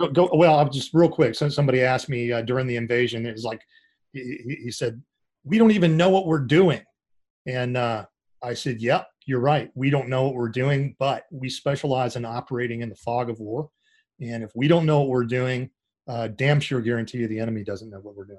Go, go, well, I'll just real quick. So somebody asked me uh, during the invasion, it was like, he, he, said, we don't even know what we're doing. And uh, I said, yep, you're right. We don't know what we're doing, but we specialize in operating in the fog of war. And if we don't know what we're doing, uh, damn sure guarantee you the enemy doesn't know what we're doing.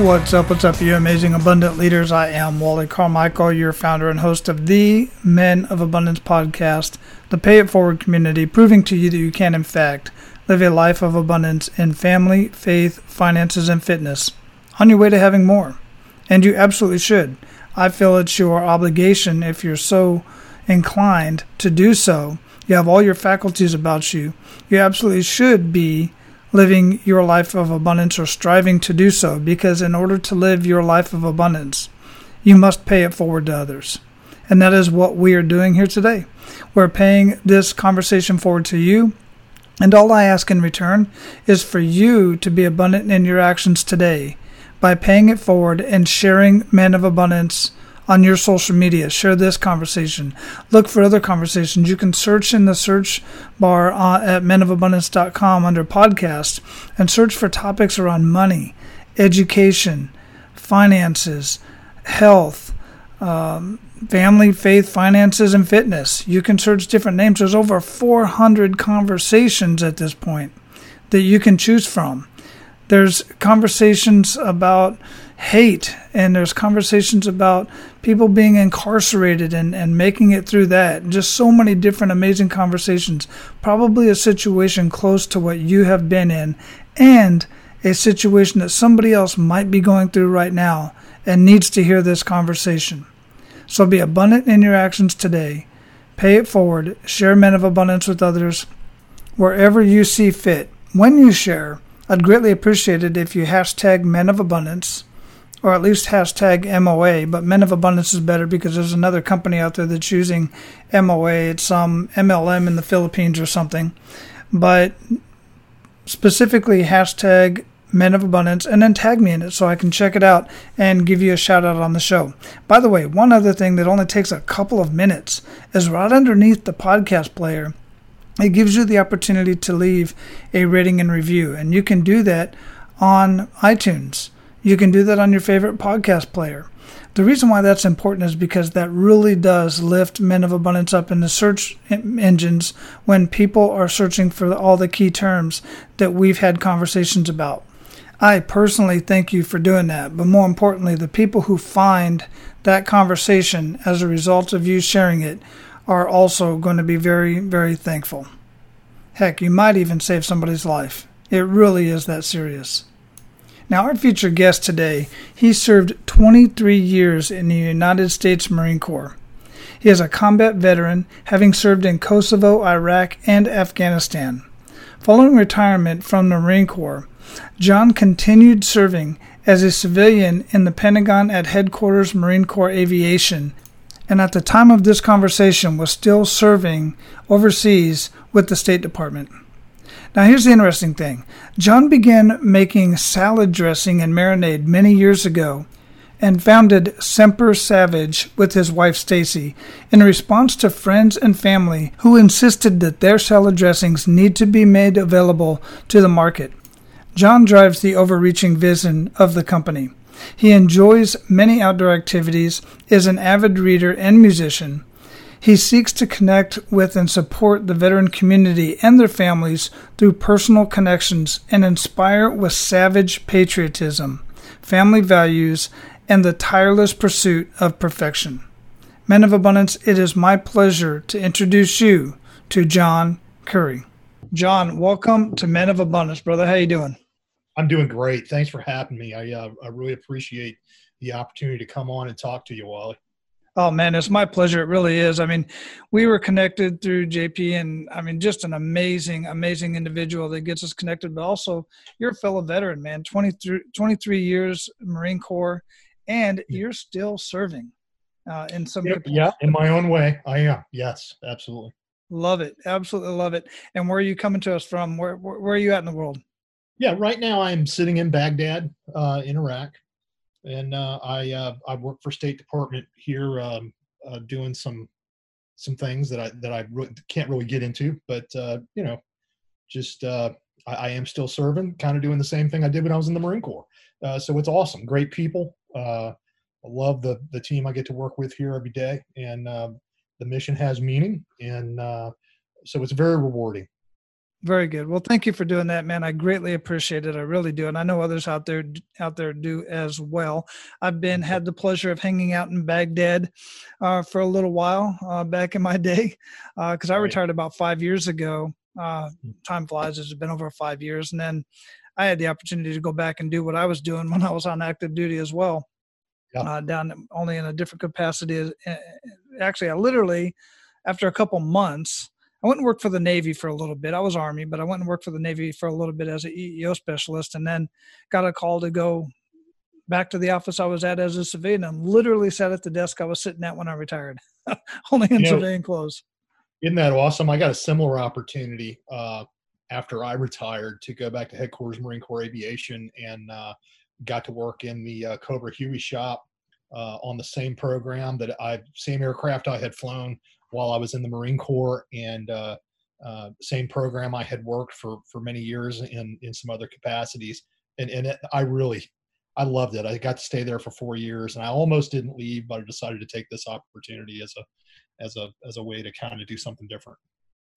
What's up? What's up, you amazing abundant leaders? I am Wally Carmichael, your founder and host of the Men of Abundance podcast, the Pay It Forward community, proving to you that you can, in fact, live a life of abundance in family, faith, finances, and fitness on your way to having more. And you absolutely should. I feel it's your obligation, if you're so inclined to do so. You have all your faculties about you. You absolutely should be living your life of abundance or striving to do so, because in order to live your life of abundance, you must pay it forward to others. And that is what we are doing here today. We're paying this conversation forward to you. And all I ask in return is for you to be abundant in your actions today by paying it forward and sharing men of abundance on your social media. Share this conversation. Look for other conversations. You can search in the search bar uh, at menofabundance.com under podcast and search for topics around money, education, finances, health, um, family, faith, finances, and fitness. You can search different names. There's over 400 conversations at this point that you can choose from. There's conversations about hate and there's conversations about people being incarcerated and, and making it through that. Just so many different amazing conversations. Probably a situation close to what you have been in and a situation that somebody else might be going through right now and needs to hear this conversation. So be abundant in your actions today. Pay it forward. Share men of abundance with others wherever you see fit. When you share i'd greatly appreciate it if you hashtag men of abundance or at least hashtag MOA, but Men of Abundance is better because there's another company out there that's using MOA. It's some um, MLM in the Philippines or something. But specifically hashtag Men of Abundance and then tag me in it so I can check it out and give you a shout out on the show. By the way, one other thing that only takes a couple of minutes is right underneath the podcast player. It gives you the opportunity to leave a rating and review, and you can do that on iTunes. You can do that on your favorite podcast player. The reason why that's important is because that really does lift Men of Abundance up in the search engines when people are searching for all the key terms that we've had conversations about. I personally thank you for doing that, but more importantly, the people who find that conversation as a result of you sharing it are also going to be very, very thankful. Heck, you might even save somebody's life. It really is that serious. Now, our featured guest today, he served 23 years in the United States Marine Corps. He is a combat veteran, having served in Kosovo, Iraq, and Afghanistan. Following retirement from the Marine Corps, John continued serving as a civilian in the Pentagon at Headquarters Marine Corps Aviation, and at the time of this conversation was still serving overseas with the State Department. Now, here's the interesting thing John began making salad dressing and marinade many years ago and founded Semper Savage with his wife Stacy in response to friends and family who insisted that their salad dressings need to be made available to the market. John drives the overreaching vision of the company. He enjoys many outdoor activities, is an avid reader and musician, he seeks to connect with and support the veteran community and their families through personal connections and inspire with savage patriotism, family values, and the tireless pursuit of perfection. Men of Abundance, it is my pleasure to introduce you to John Curry. John, welcome to Men of Abundance, brother. How you doing? I'm doing great. Thanks for having me. I, uh, I really appreciate the opportunity to come on and talk to you, Wally. Oh man, it's my pleasure. It really is. I mean, we were connected through JP, and I mean, just an amazing, amazing individual that gets us connected. But also, you're a fellow veteran, man. 23, 23 years Marine Corps, and you're still serving uh, in some. Yeah, yeah, in my own way, I am. Yes, absolutely. Love it, absolutely love it. And where are you coming to us from? Where where, where are you at in the world? Yeah, right now I'm sitting in Baghdad, uh, in Iraq and uh, I uh, I work for State Department here, um, uh, doing some some things that I that I can't really get into, but uh, you know, just uh, I, I, am still serving, kind of doing the same thing I did when I was in the Marine Corps. So it's awesome, great people. I love the the team I get to work with here every day, and the mission has meaning, and so it's very rewarding. Very good. Well, thank you for doing that, man. I greatly appreciate it. I really do, and I know others out there out there do as well. I've been had the pleasure of hanging out in Baghdad uh, for a little while uh, back in my day, because uh, I retired about five years ago. Uh, hmm. time flies; it's been over five years, and then I had the opportunity to go back and do what I was doing when I was on active duty as well. Yeah. Uh, down only in a different capacity. Actually, I literally, after a couple months I went and worked for the Navy for a little bit. I was Army, but I went and worked for the Navy for a little bit as an EEO specialist, and then got a call to go back to the office I was at as a civilian, and literally sat at the desk I was sitting at when I retired, only in you know, civilian clothes. Isn't that awesome? I got a similar opportunity uh, after I retired to go back to headquarters Marine Corps Aviation and uh, got to work in the uh, Cobra Huey shop uh, on the same program that I same aircraft I had flown while I was in the Marine Corps and uh, uh, same program I had worked for for many years in in some other capacities and and it, I really I loved it. I got to stay there for four years and I almost didn't leave, but I decided to take this opportunity as a as a as a way to kind of do something different.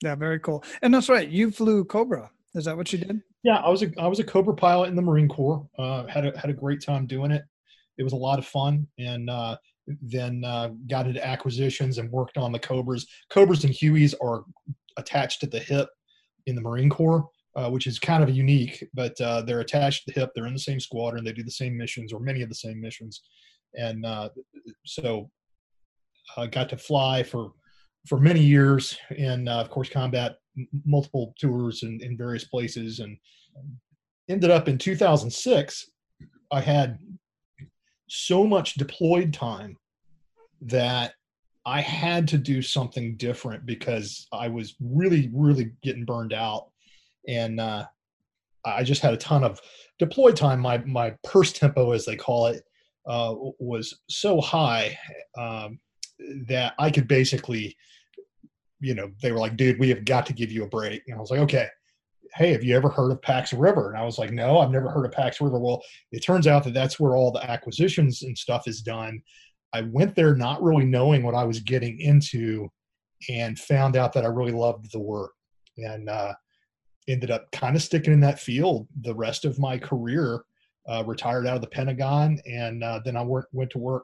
Yeah, very cool. And that's right. You flew Cobra. Is that what you did? Yeah, I was a I was a Cobra pilot in the Marine Corps. Uh, had a had a great time doing it. It was a lot of fun, and uh, then uh, got into acquisitions and worked on the Cobras. Cobras and Hueys are attached to the hip in the Marine Corps, uh, which is kind of unique, but uh, they're attached to the hip. They're in the same squadron. They do the same missions or many of the same missions. And uh, so I got to fly for for many years and uh, of course combat multiple tours in, in various places and ended up in 2006 i had so much deployed time that I had to do something different because I was really, really getting burned out, and uh, I just had a ton of deployed time. My my PERSTEMPO, as they call it, uh, was so high um, that I could basically, you know, they were like, "Dude, we have got to give you a break," and I was like, "Okay." Hey, have you ever heard of Pax River? And I was like, no, I've never heard of Pax River. Well, it turns out that that's where all the acquisitions and stuff is done. I went there not really knowing what I was getting into and found out that I really loved the work and uh, ended up kind of sticking in that field the rest of my career. Uh, retired out of the Pentagon, and uh, then I went, went to work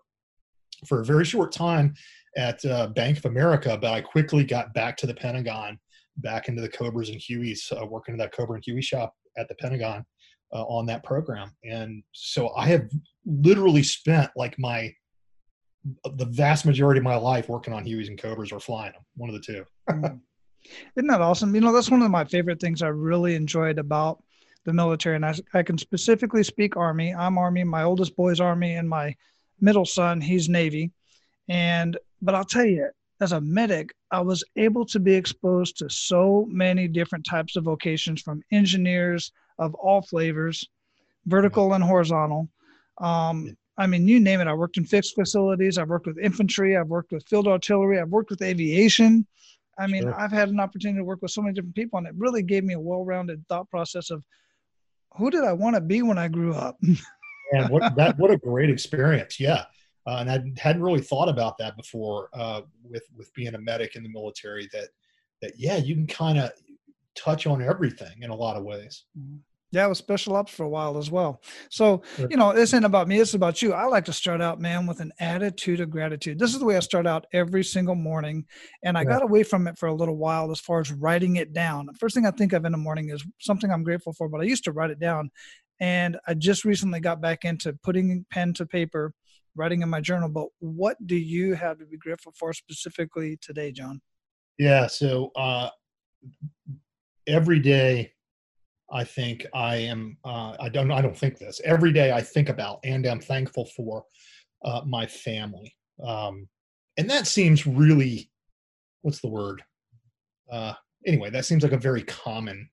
for a very short time at uh, Bank of America, but I quickly got back to the Pentagon back into the Cobras and Hueys, uh, working in that Cobra and Huey shop at the Pentagon uh, on that program. And so I have literally spent like my the vast majority of my life working on Hueys and Cobras or flying them, one of the two. Mm. Isn't that awesome? You know, that's one of my favorite things I really enjoyed about the military. And I, I can specifically speak Army. I'm Army. My oldest boy's Army, and my middle son, he's Navy. And, but I'll tell you, as a medic, I was able to be exposed to so many different types of vocations from engineers of all flavors, vertical and horizontal. Um, I mean, you name it. I worked in fixed facilities. I've worked with infantry. I've worked with field artillery. I've worked with aviation. I mean, sure. I've had an opportunity to work with so many different people, and it really gave me a well-rounded thought process of who did I want to be when I grew up. and what that what a great experience! Yeah, uh, and I hadn't really thought about that before uh, with with being a medic in the military. That that yeah, you can kind of touch on everything in a lot of ways. Mm-hmm. Yeah, I was special ops for a while as well. So, you know, this isn't about me, it's about you. I like to start out, man, with an attitude of gratitude. This is the way I start out every single morning. And I yeah. got away from it for a little while as far as writing it down. The first thing I think of in the morning is something I'm grateful for, but I used to write it down. And I just recently got back into putting pen to paper writing in my journal. But what do you have to be grateful for specifically today, John? Yeah. So uh, every day, I think I am. Uh, I don't. I don't think this. Every day, I think about and am thankful for uh, my family. Um, and that seems really, what's the word? Uh, anyway, that seems like a very common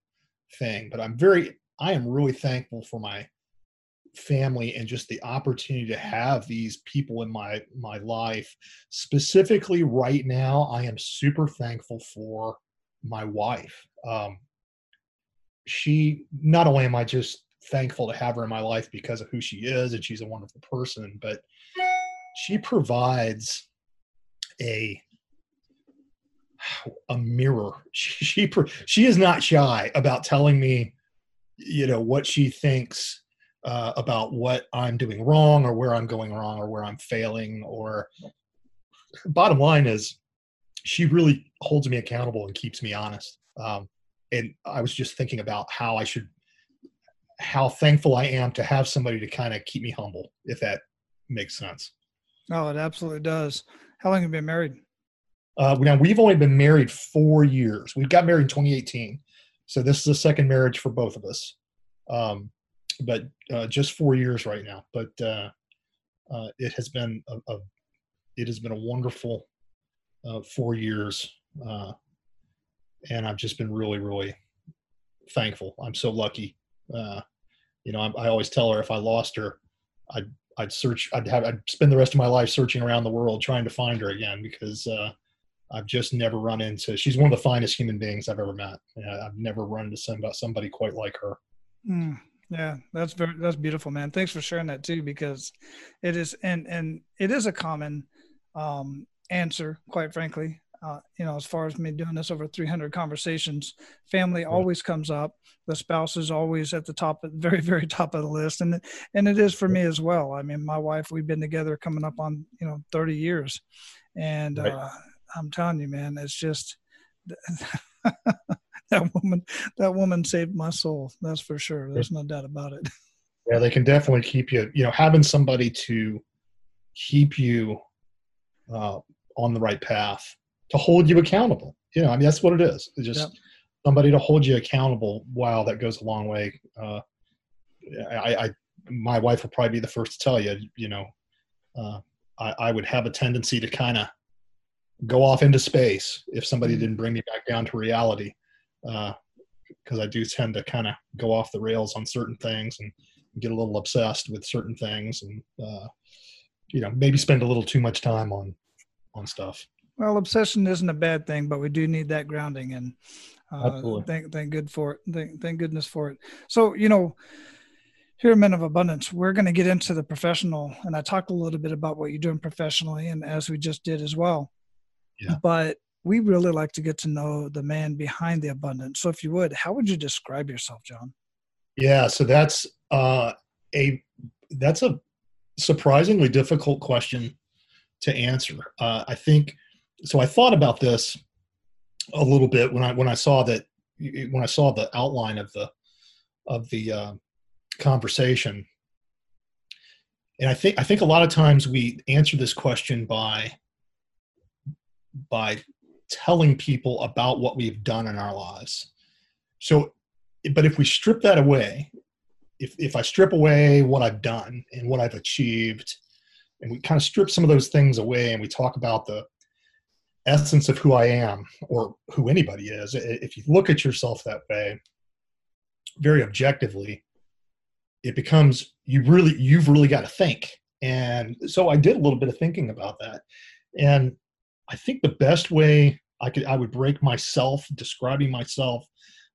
thing. But I'm very. I am really thankful for my family and just the opportunity to have these people in my my life. Specifically right now i am super thankful for my wife. Um she not only am i just thankful to have her in my life because of who she is and she's a wonderful person but she provides a a mirror. She she, she is not shy about telling me you know what she thinks uh, about what I'm doing wrong or where I'm going wrong or where I'm failing. Or bottom line is, she really holds me accountable and keeps me honest. Um, and I was just thinking about how I should, how thankful I am to have somebody to kind of keep me humble, if that makes sense. Oh, it absolutely does. How long have you been married? Uh, now we've only been married four years. We got married in 2018, so this is a second marriage for both of us. Um, but uh, just four years right now. But uh, uh, it has been a, a, it has been a wonderful uh, four years, uh, and I've just been really, really thankful. I'm so lucky. Uh, you know, I, I always tell her if I lost her, I'd I'd search. I'd have. I'd spend the rest of my life searching around the world trying to find her again because I've just never run into. She's one of the finest human beings I've ever met. I've never run into somebody, somebody quite like her. Mm, yeah, that's very that's beautiful, man. Thanks for sharing that too, because it is and and it is a common um, answer, quite frankly. Uh, you know, as far as me doing this over 300 conversations, family yeah. always comes up. The spouse is always at the top, very very top of the list, and and it is for me as well. I mean, my wife, we've been together coming up on you know 30 years, and right. uh, I'm telling you, man, it's just. that woman that woman saved my soul that's for sure there's no doubt about it yeah they can definitely keep you you know having somebody to keep you uh, on the right path to hold you accountable you know i mean that's what it is it's just yep. somebody to hold you accountable wow that goes a long way uh, I, I my wife will probably be the first to tell you you know uh, I, I would have a tendency to kind of go off into space if somebody mm. didn't bring me back down to reality because uh, I do tend to kind of go off the rails on certain things and get a little obsessed with certain things and uh, you know maybe spend a little too much time on on stuff. Well obsession isn't a bad thing but we do need that grounding and uh, thank thank good for it thank, thank goodness for it. So you know here at men of abundance we're going to get into the professional and i talked a little bit about what you're doing professionally and as we just did as well. Yeah. but we really like to get to know the man behind the abundance. So, if you would, how would you describe yourself, John? Yeah, so that's uh, a that's a surprisingly difficult question to answer. Uh, I think so. I thought about this a little bit when I when I saw that when I saw the outline of the of the uh, conversation, and I think I think a lot of times we answer this question by by telling people about what we've done in our lives. So, but if we strip that away, if, if I strip away what I've done and what I've achieved, and we kind of strip some of those things away and we talk about the essence of who I am or who anybody is, if you look at yourself that way, very objectively, it becomes you really you've really got to think. And so I did a little bit of thinking about that. And I think the best way I could I would break myself describing myself.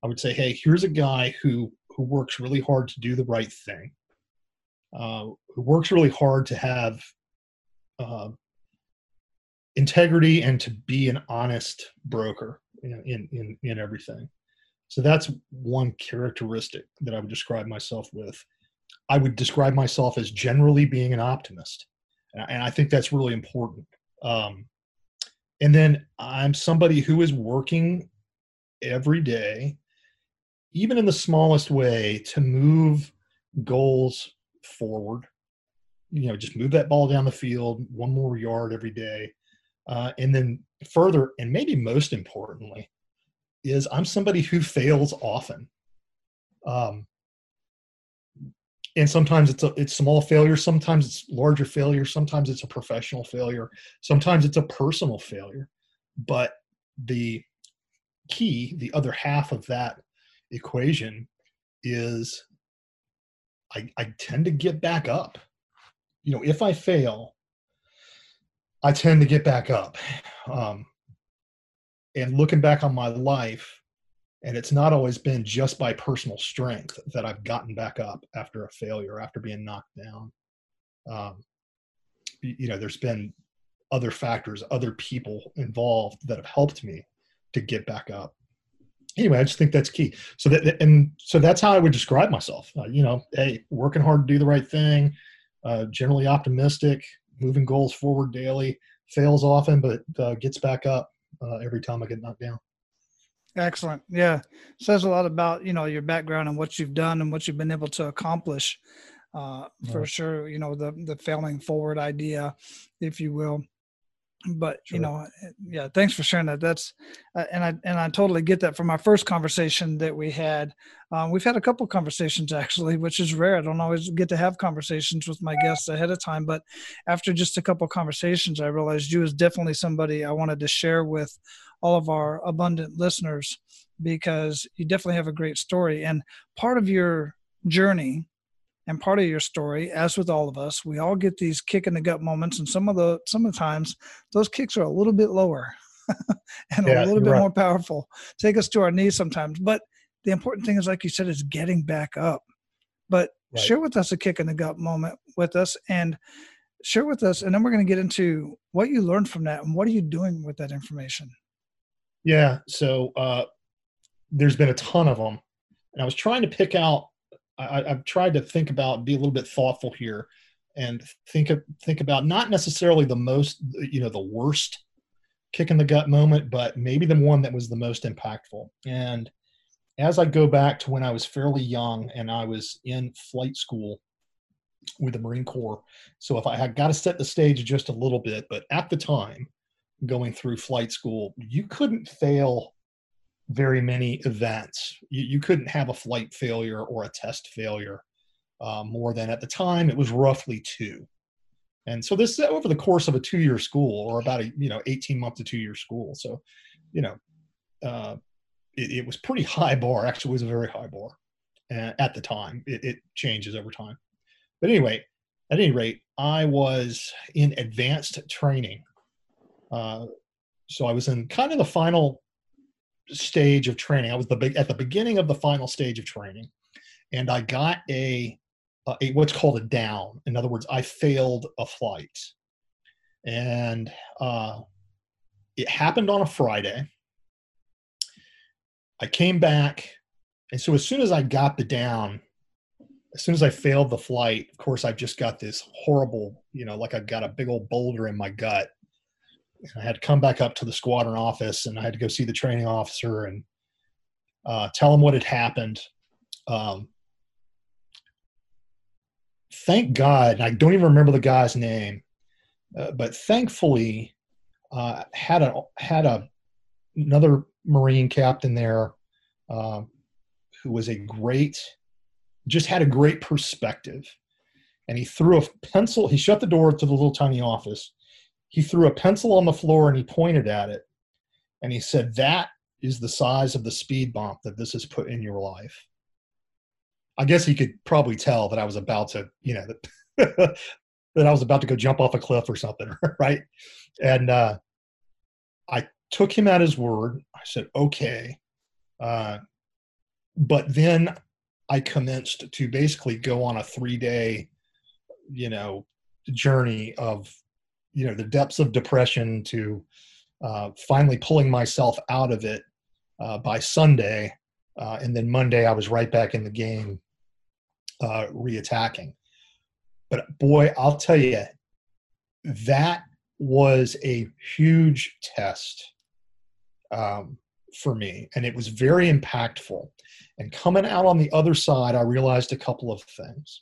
I would say, hey, here's a guy who who works really hard to do the right thing, uh, who works really hard to have uh, integrity and to be an honest broker in, in in in everything. So that's one characteristic that I would describe myself with. I would describe myself as generally being an optimist, and I think that's really important. Um, and then i'm somebody who is working every day even in the smallest way to move goals forward you know, just move that ball down the field, one more yard every day. Uh, and then further, and maybe most importantly, is I'm somebody who fails often. Um, and sometimes it's a it's small failure, sometimes it's larger failure, sometimes it's a professional failure, sometimes it's a personal failure. But the key, the other half of that equation is I, I tend to get back up. You know, if I fail, I tend to get back up. Um, and looking back on my life, and it's not always been just by personal strength that I've gotten back up after a failure, after being knocked down. Um, you know, there's been other factors, other people involved that have helped me to get back up. Anyway, I just think that's key. So that, and so that's how I would describe myself. Uh, you know, hey, working hard to do the right thing, uh, generally optimistic, moving goals forward daily, fails often, but uh, gets back up uh, every time I get knocked down. Excellent. Yeah. Says a lot about, you know, your background and what you've done and what you've been able to accomplish. Uh, for sure, you know, the the failing forward idea, if you will. But sure. you know, yeah, thanks for sharing that. That's uh, and I and I totally get that from our first conversation that we had. Um, we've had a couple conversations actually, which is rare. I don't always get to have conversations with my guests ahead of time, but after just a couple conversations, I realized you was definitely somebody I wanted to share with all of our abundant listeners because you definitely have a great story. And part of your journey and part of your story, as with all of us, we all get these kick in the gut moments, and some of the some of the times those kicks are a little bit lower and yeah, a little bit right. more powerful. Take us to our knees sometimes. But the important thing is, like you said, is getting back up. But right. share with us a kick in the gut moment with us and share with us, and then we're going to get into what you learned from that and what are you doing with that information. Yeah. So uh, there's been a ton of them. And I was trying to pick out, I, have tried to think about, be a little bit thoughtful here and think think about not necessarily the most, you know, the worst kick in the gut moment, but maybe the one that was the most impactful. And as I go back to when I was fairly young and I was in flight school with the Marine Corps. So if I had got to set the stage just a little bit, but at the time, going through flight school, you couldn't fail very many events. You, you couldn't have a flight failure or a test failure uh, more than at the time it was roughly two. And so this over the course of a two-year school or about a you know 18 month to two-year school. So, you know, uh, it, it, was pretty high bar. Actually, was a very high bar uh, at the time. It, it changes over time. But anyway, at any rate, I was in advanced training uh, so I was in kind of the final stage of training. I was the big at the beginning of the final stage of training, and I got a, a what's called a down. In other words, I failed a flight, and uh, it happened on a Friday. I came back, and so as soon as I got the down, as soon as I failed the flight, of course, I've just got this horrible, you know, like I've got a big old boulder in my gut I had to come back up to the squadron office and I had to go see the training officer and uh, tell him what had happened. Um, thank God, I don't even remember the guy's name, uh, but thankfully, uh, had a had a another Marine captain there uh, who was a great, just had a great perspective, and he threw a pencil. He shut the door to the little tiny office he threw a pencil on the floor and he pointed at it. And he said that is the size of the speed bump that this has put in your life. I guess he could probably tell that i was about to you know that, that i was about to go jump off a cliff or something right? And uh, i took him at his word. I said okay. Uh, but then i commenced to basically go on a three day you know journey of you know the depths of depression to uh, finally pulling myself out of it uh, by Sunday, uh, and then Monday I was right back in the game, uh, reattacking. But boy, I'll tell you, that was a huge test um, for me, and it was very impactful. And coming out on the other side, I realized a couple of things.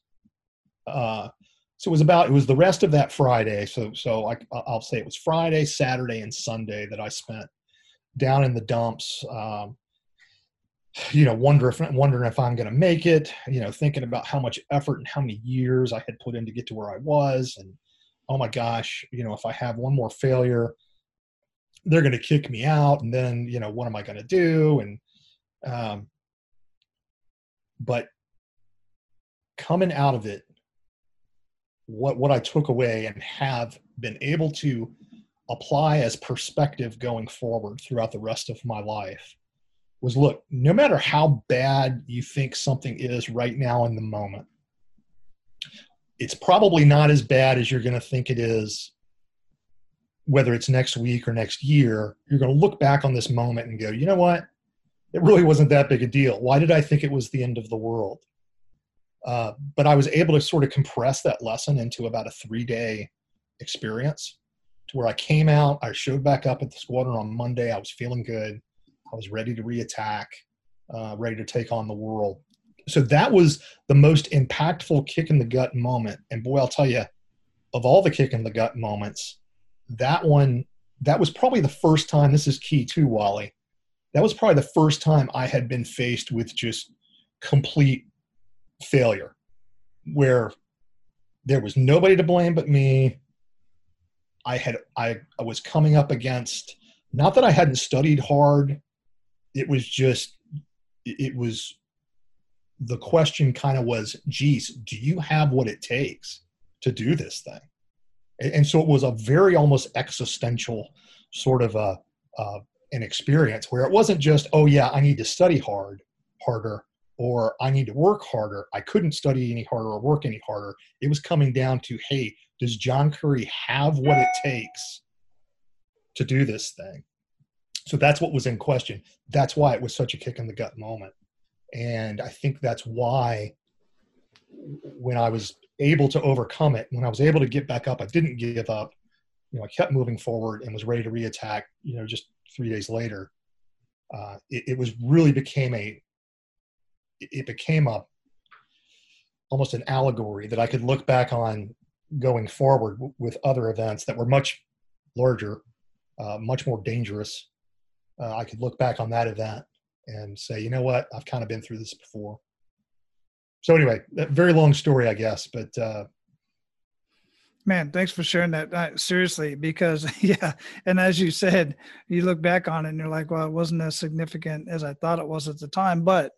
So it was about it was the rest of that Friday. So so I, I'll say it was Friday, Saturday, and Sunday that I spent down in the dumps. Um, you know, if, wondering if I'm going to make it. You know, thinking about how much effort and how many years I had put in to get to where I was, and oh my gosh, you know, if I have one more failure, they're going to kick me out, and then you know, what am I going to do? And um, but coming out of it, what what I took away and have been able to apply as perspective going forward throughout the rest of my life was look, no matter how bad you think something is right now in the moment, it's probably not as bad as you're going to think it is, whether it's next week or next year. You're going to look back on this moment and go, you know what? It really wasn't that big a deal. Why did I think it was the end of the world? Uh, but I was able to sort of compress that lesson into about a three day experience to where I came out, I showed back up at the squadron on Monday. I was feeling good. I was ready to reattack, uh, ready to take on the world. So that was the most impactful kick in the gut moment. And boy, I'll tell you, of all the kick in the gut moments, that one, that was probably the first time. This is key too, Wally. That was probably the first time I had been faced with just complete failure, where there was nobody to blame but me. I had I, I was coming up against not that I hadn't studied hard it was just it was the question kind of was geez do you have what it takes to do this thing and so it was a very almost existential sort of a uh, an experience where it wasn't just oh yeah i need to study hard harder or i need to work harder i couldn't study any harder or work any harder it was coming down to hey does john curry have what it takes to do this thing so that's what was in question. That's why it was such a kick in the gut moment. And I think that's why when I was able to overcome it, when I was able to get back up, I didn't give up. You know, I kept moving forward and was ready to reattack. You know, just three days later, uh, it, it was really became a it became a almost an allegory that I could look back on going forward with other events that were much larger, uh, much more dangerous, uh, I could look back on that event and say, you know what, I've kind of been through this before. So anyway, very long story, I guess, but uh, man, thanks for sharing that. Seriously, because yeah, and as you said, you look back on it and you're like, well, it wasn't as significant as I thought it was at the time. But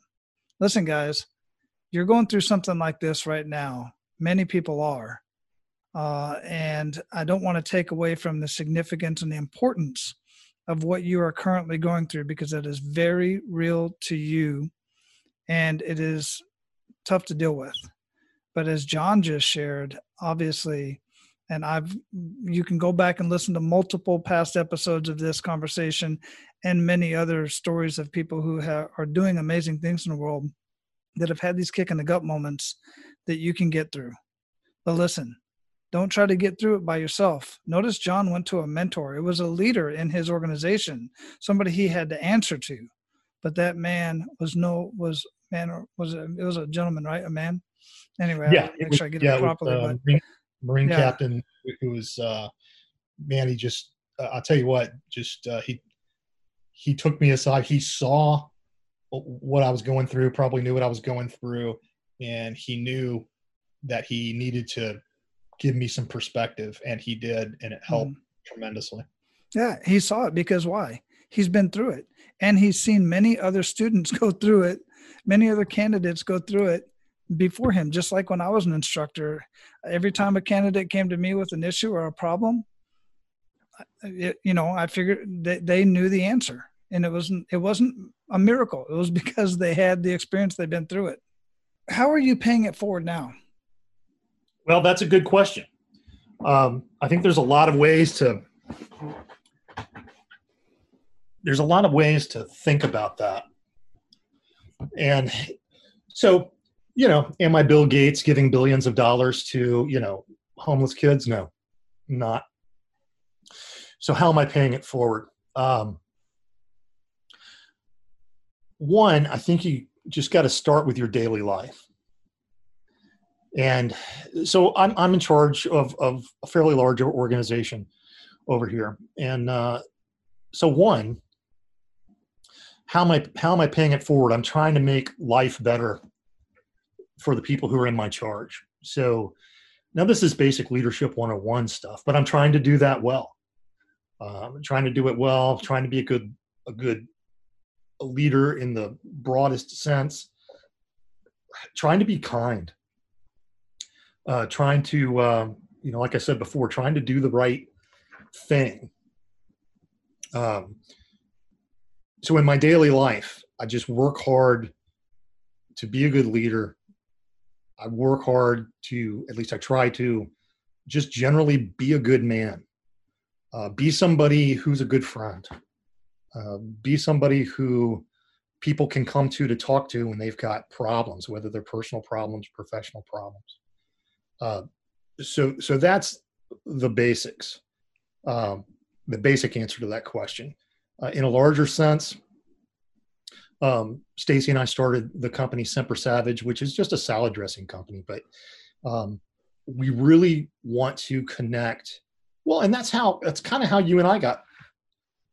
listen, guys, you're going through something like this right now. Many people are. Uh, and I don't want to take away from the significance and the importance of what you are currently going through because it is very real to you and it is tough to deal with. But as John just shared, obviously, and I've you can go back and listen to multiple past episodes of this conversation and many other stories of people who have, are doing amazing things in the world that have had these kick in the gut moments that you can get through. But listen, don't try to get through it by yourself. Notice John went to a mentor. It was a leader in his organization, somebody he had to answer to. But that man was no was man or was it, it was a gentleman, right? A man. Anyway, yeah, make was, sure I get yeah, it properly. Uh, but, Marine, Marine yeah. captain who was uh, man. He just uh, I'll tell you what, just uh, he he took me aside. He saw what I was going through, probably knew what I was going through, and he knew that he needed to give me some perspective and he did and it helped mm. tremendously yeah he saw it because why he's been through it and he's seen many other students go through it many other candidates go through it before him just like when i was an instructor every time a candidate came to me with an issue or a problem it, you know i figured they knew the answer and it wasn't it wasn't a miracle it was because they had the experience they've been through it how are you paying it forward now well, that's a good question. Um, I think there's a lot of ways to there's a lot of ways to think about that. And so, you know, am I Bill Gates giving billions of dollars to, you know, homeless kids? No, not. So how am I paying it forward? Um, one, I think you just got to start with your daily life and so I'm I'm in charge of of a fairly large organization over here, and uh, so one, how am I how am I paying it forward? I'm trying to make life better for the people who are in my charge. So now this is basic leadership 101 stuff, but I'm trying to do that well. Uh, I'm trying to do it well, trying to be a good a good a leader in the broadest sense, trying to be kind uh, trying to, uh, you know, like I said before, trying to do the right thing. Um, so in my daily life, I just work hard to be a good leader. I work hard to, at least I try to, just generally be a good man. Uh, be somebody who's a good friend. Uh, be somebody who people can come to to talk to when they've got problems, whether they're personal problems, professional problems. Uh, so so that's the basics, um, the basic answer to that question. Uh, in a larger sense, um, Stacy and I started the company Semper Savage, which is just a salad dressing company, but um, we really want to connect. Well, and that's how that's kind of how you and I got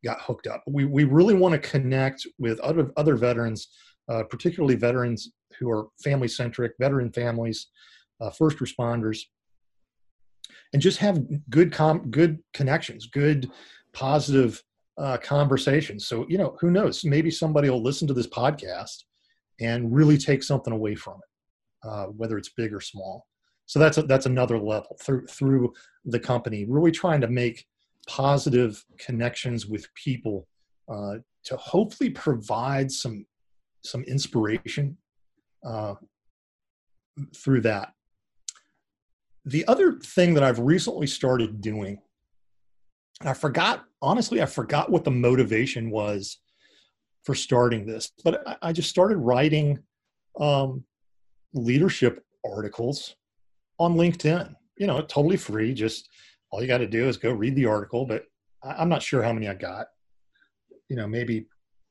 got hooked up. We we really want to connect with other other veterans, uh, particularly veterans who are family centric, veteran families uh, first responders, and just have good com- good connections, good positive uh, conversations. So you know, who knows? Maybe somebody will listen to this podcast and really take something away from it, uh, whether it's big or small. So that's a, that's another level through through the company, really trying to make positive connections with people uh, to hopefully provide some some inspiration uh, through that the other thing that I've recently started doing, I forgot, honestly, I forgot what the motivation was for starting this, but I, I just started writing um, leadership articles on LinkedIn. You know, totally free. Just all you got to do is go read the article, but I'm not sure how many I got. You know, maybe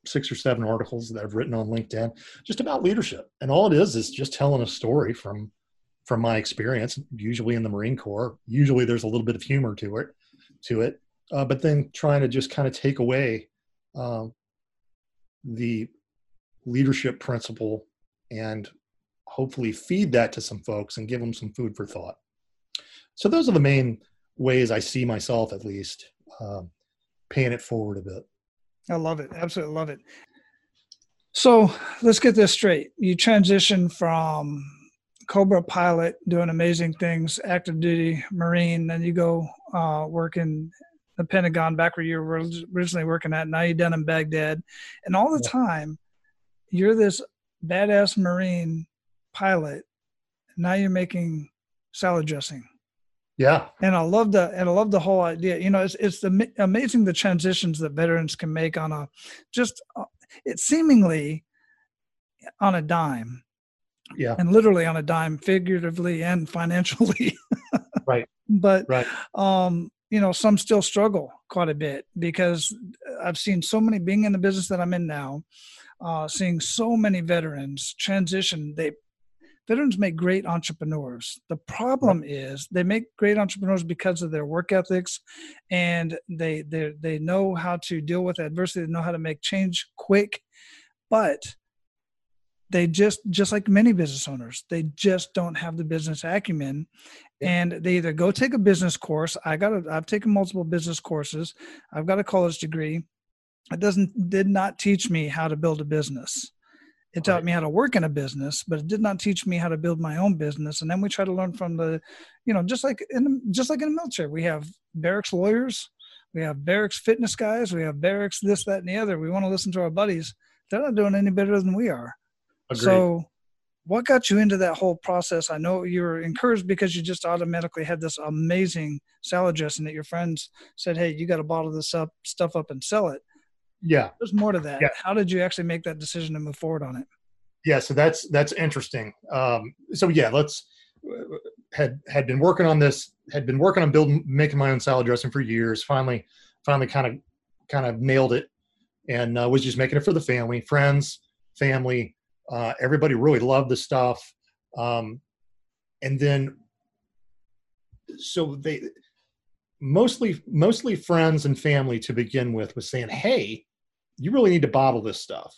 six or seven articles that I've written on LinkedIn just about leadership. And all it is is just telling a story from from my experience, usually in the Marine Corps. Usually there's a little bit of humor to it, to it, uh, but then trying to just kind of take away um, the leadership principle and hopefully feed that to some folks and give them some food for thought. So those are the main ways I see myself, at least, um, paying it forward a bit. I love it. Absolutely love it. So let's get this straight. You transition from Cobra pilot doing amazing things, active duty Marine. Then you go uh, work in the Pentagon back where you were originally working at. Now you're down in Baghdad. And all the time, you're this badass Marine pilot. Now you're making salad dressing. Yeah. And I love the and I love the whole idea. You know, it's it's the amazing the transitions that veterans can make on a just uh, it's seemingly on a dime. Yeah. And literally on a dime figuratively and financially. Right. But right. um you know some still struggle quite a bit because i've seen so many being in the business that i'm in now uh, seeing so many veterans transition they veterans make great entrepreneurs. The problem is they make great entrepreneurs because of their work ethics and they they they know how to deal with adversity. They know how to make change quick but they just just like many business owners they just don't have the business acumen. And they either go take a business course. I got a, i've taken multiple business courses. I've got a college degree. It doesn't did not teach me how to build a business it taught right. me how to work in a business but it did not teach me how to build my own business and then we try to learn from the you know just like in just like in the military we have barracks lawyers we have barracks fitness guys we have barracks this that and the other we want to listen to our buddies they're not doing any better than we are Agreed. So, what got you into that whole process? I know you were encouraged because you just automatically had this amazing salad dressing that your friends said, "Hey, you got to bottle this up, stuff up, and sell it." Yeah, there's more to that. Yeah. How did you actually make that decision to move forward on it? Yeah, so that's that's interesting. Um, so yeah, let's had had been working on this, had been working on building, making my own salad dressing for years. Finally, finally, kind of kind of nailed it, and uh, was just making it for the family, friends, family uh, everybody really loved the stuff. Um, and then so they mostly mostly friends and family to begin with was saying hey you really need to bottle this stuff.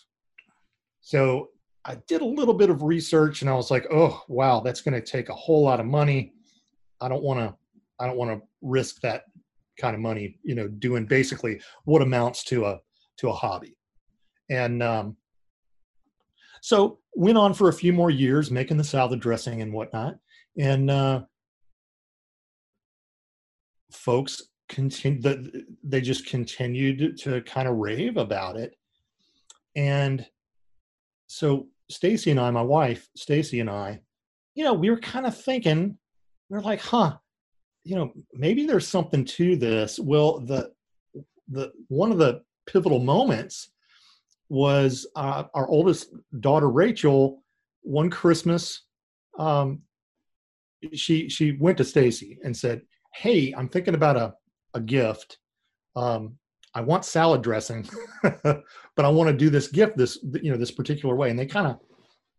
So i did a little bit of research and i was like oh wow that's going to take a whole lot of money. I don't want to i don't want to risk that kind of money you know doing basically what amounts to a to a hobby. And um, so went on for a few more years making the salad dressing and whatnot. And uh, folks they just continued to kind of rave about it. And so stacy and i my wife stacy and i you know we were kind of thinking we are like huh you know maybe there's something to this. Well the the one of the pivotal moments was uh, our oldest daughter rachel one christmas um, she she went to stacy and said hey, I'm thinking about a, a gift. Um, I want salad dressing, but I want to do this gift this you know this particular way. And they kind of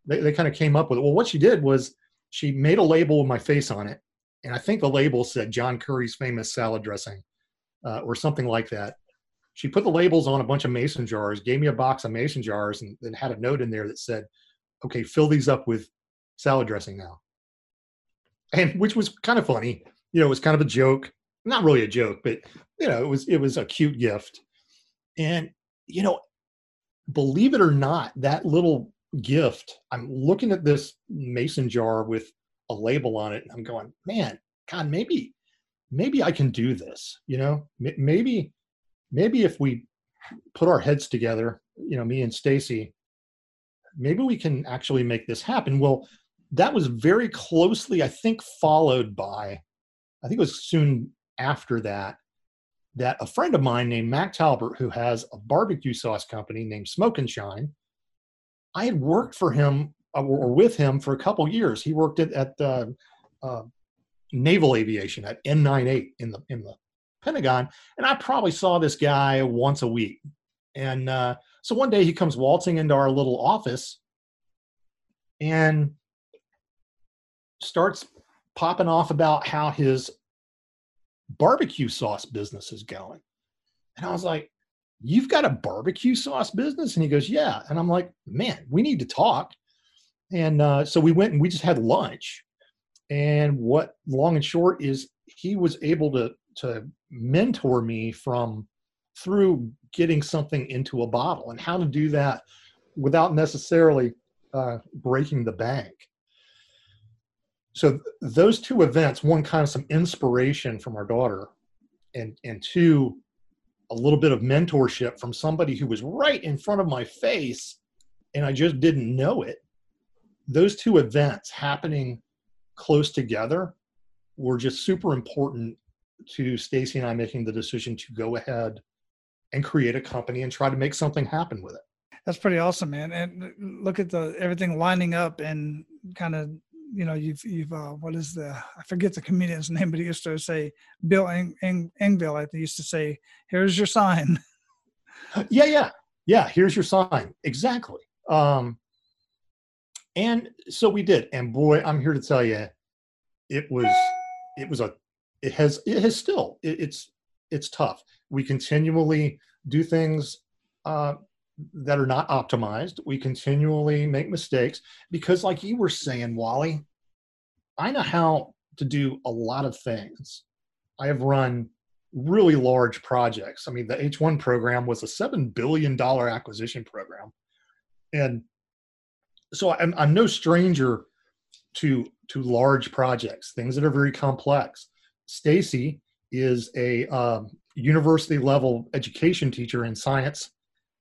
they, they kind of came up with it. Well, what she did was she made a label with my face on it, and I think the label said John Curry's famous salad dressing, uh, or something like that. She put the labels on a bunch of mason jars, gave me a box of mason jars, and then had a note in there that said, "Okay, fill these up with salad dressing now." And which was kind of funny you know, it was kind of a joke, not really a joke, but you know, it was it was a cute gift. And you know, believe it or not, that little gift, I'm looking at this mason jar with a label on it and I'm going, man, God, maybe maybe I can do this, you know? Maybe maybe if we put our heads together, you know, me and Stacy, maybe we can actually make this happen. Well, that was very closely, I think, followed by I think it was soon after that, that a friend of mine named Mac Talbert, who has a barbecue sauce company named Smoke and Shine, I had worked for him uh, or with him for a couple years. He worked at, at uh, uh, naval aviation at N98 in the in the Pentagon, and I probably saw this guy once a week. And uh, so one day he comes waltzing into our little office and starts popping off about how his barbecue sauce business is going. And I was like, You've got a barbecue sauce business? And he goes, Yeah. And I'm like, Man, we need to talk. And uh, so we went and we just had lunch. And what long and short is he was able to to mentor me from through getting something into a bottle and how to do that without necessarily uh, breaking the bank so those two events one kind of some inspiration from our daughter and and two a little bit of mentorship from somebody who was right in front of my face and i just didn't know it. Those two events happening close together were just super important to stacy and i making the decision to go ahead and create a company and try to make something happen with it. That's pretty awesome man. And look at the everything lining up and kind of you know, you've you've uh, what is the I forget the comedian's name, but he used to say Bill Eng, Eng, Engvall. I used to say, "Here's your sign." Yeah, yeah, yeah. Here's your sign. Exactly. Um, and so we did. And boy, I'm here to tell you, it was it was a it has it has still it, it's it's tough. We continually do things uh, that are not optimized. We continually make mistakes because, like you were saying, Wally, I know how to do a lot of things. I have run really large projects. I mean, the H1 program was a $7 billion acquisition program. And so I'm, I'm no stranger to, to large projects, things that are very complex. Stacy is a um, university level education teacher in science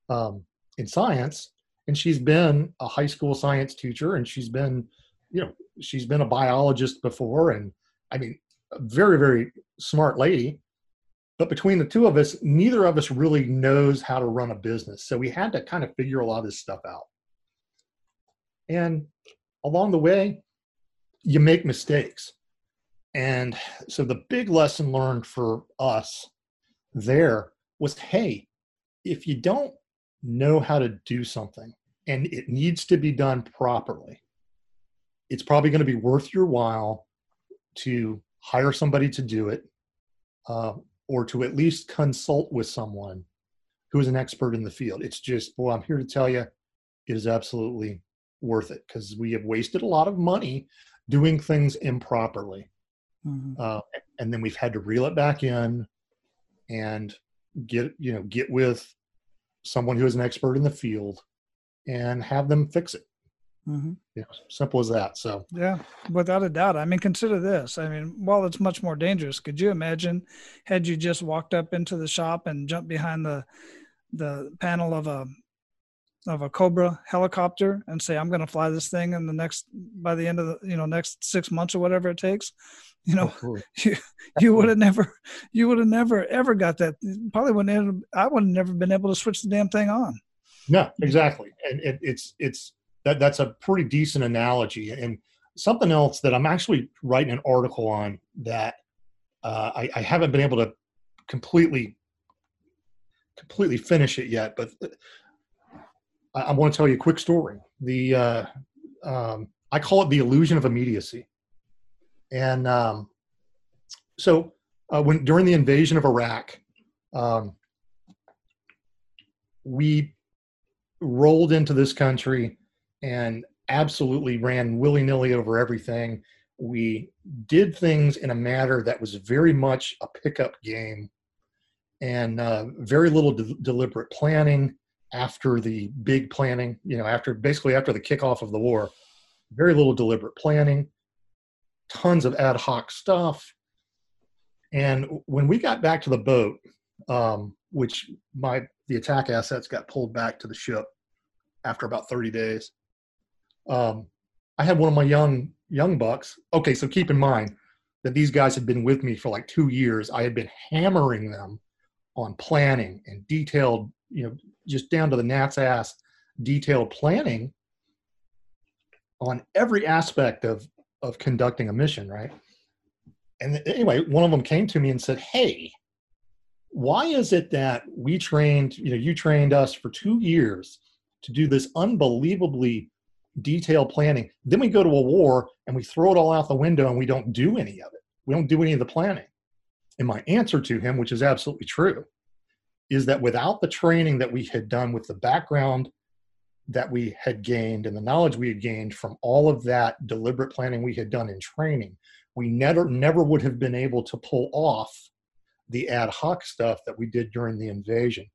um, in science, and she's been a high school science teacher, and she's been, you know, she's been a biologist before, and I mean, a very very smart lady. But between the two of us, neither of us really knows how to run a business, so we had to kind of figure a lot of this stuff out. And along the way, you make mistakes. And so the big lesson learned for us there was hey, if you don't know how to do something and it needs to be done properly it's probably going to be worth your while to hire somebody to do it uh, or to at least consult with someone who is an expert in the field. It's just, well, I'm here to tell you it is absolutely worth it because we have wasted a lot of money doing things improperly. Mm-hmm. Uh, and then we've had to reel it back in and get, you know, get with someone who is an expert in the field and have them fix it. Mm-hmm. Yeah, simple as that. So yeah, without a doubt. I mean, consider this. I mean, while it's much more dangerous, could you imagine had you just walked up into the shop and jumped behind the the panel of a of a Cobra helicopter and say, "I'm going to fly this thing in the next by the end of the you know next six months or whatever it takes," you know, you you would have never you would have never ever got that. Probably wouldn't. Have, I would have never been able to switch the damn thing on. No, exactly, and it, it's it's that that's a pretty decent analogy. And something else that I'm actually writing an article on that uh, I, I haven't been able to completely completely finish it yet, but I, I want to tell you a quick story. The uh, um, I call it the illusion of immediacy, and um, so uh, when during the invasion of Iraq, um, we rolled into this country and absolutely ran willy nilly over everything. We did things in a manner that was very much a pickup game and uh, very little de- deliberate planning after the big planning, you know, after basically after the kickoff of the war, very little deliberate planning, tons of ad hoc stuff. And when we got back to the boat, um, which my the attack assets got pulled back to the ship after about 30 days, um, I had one of my young young bucks. Okay, so keep in mind that these guys had been with me for like two years. I had been hammering them on planning and detailed, you know, just down to the gnat's ass, detailed planning on every aspect of of conducting a mission, right? And anyway, one of them came to me and said, "Hey, why is it that we trained, you know, you trained us for two years to do this unbelievably detailed planning. Then we go to a war and we throw it all out the window and we don't do any of it. We don't do any of the planning. And my answer to him, which is absolutely true, is that without the training that we had done with the background that we had gained and the knowledge we had gained from all of that deliberate planning we had done in training, we never never would have been able to pull off the ad hoc stuff that we did during the invasion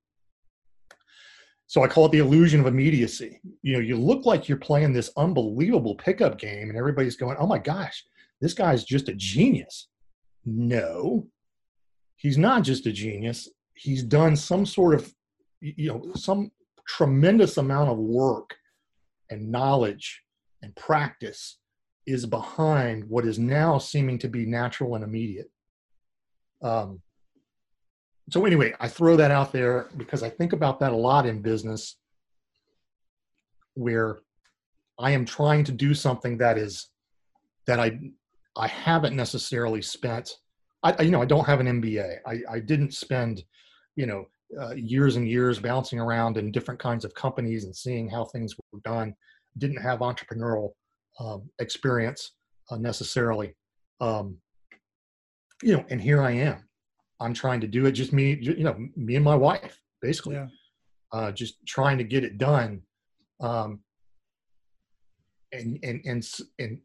so I call it the illusion of immediacy. You know, you look like you're playing this unbelievable pickup game, and everybody's going, "Oh my gosh, this guy's just a genius." No, he's not just a genius. He's done some sort of, you know, some tremendous amount of work and knowledge and practice is behind what is now seeming to be natural and immediate. Um, so anyway, I throw that out there because I think about that a lot in business where I am trying to do something that is that I I haven't necessarily spent I you know I don't have an MBA. I, I didn't spend you know uh, years and years bouncing around in different kinds of companies and seeing how things were done. Didn't have entrepreneurial um, experience uh, necessarily. Um, you know, and here I am I'm trying to do it. Just me, you know, me and my wife, basically, yeah. uh, just trying to get it done. Um, and and and and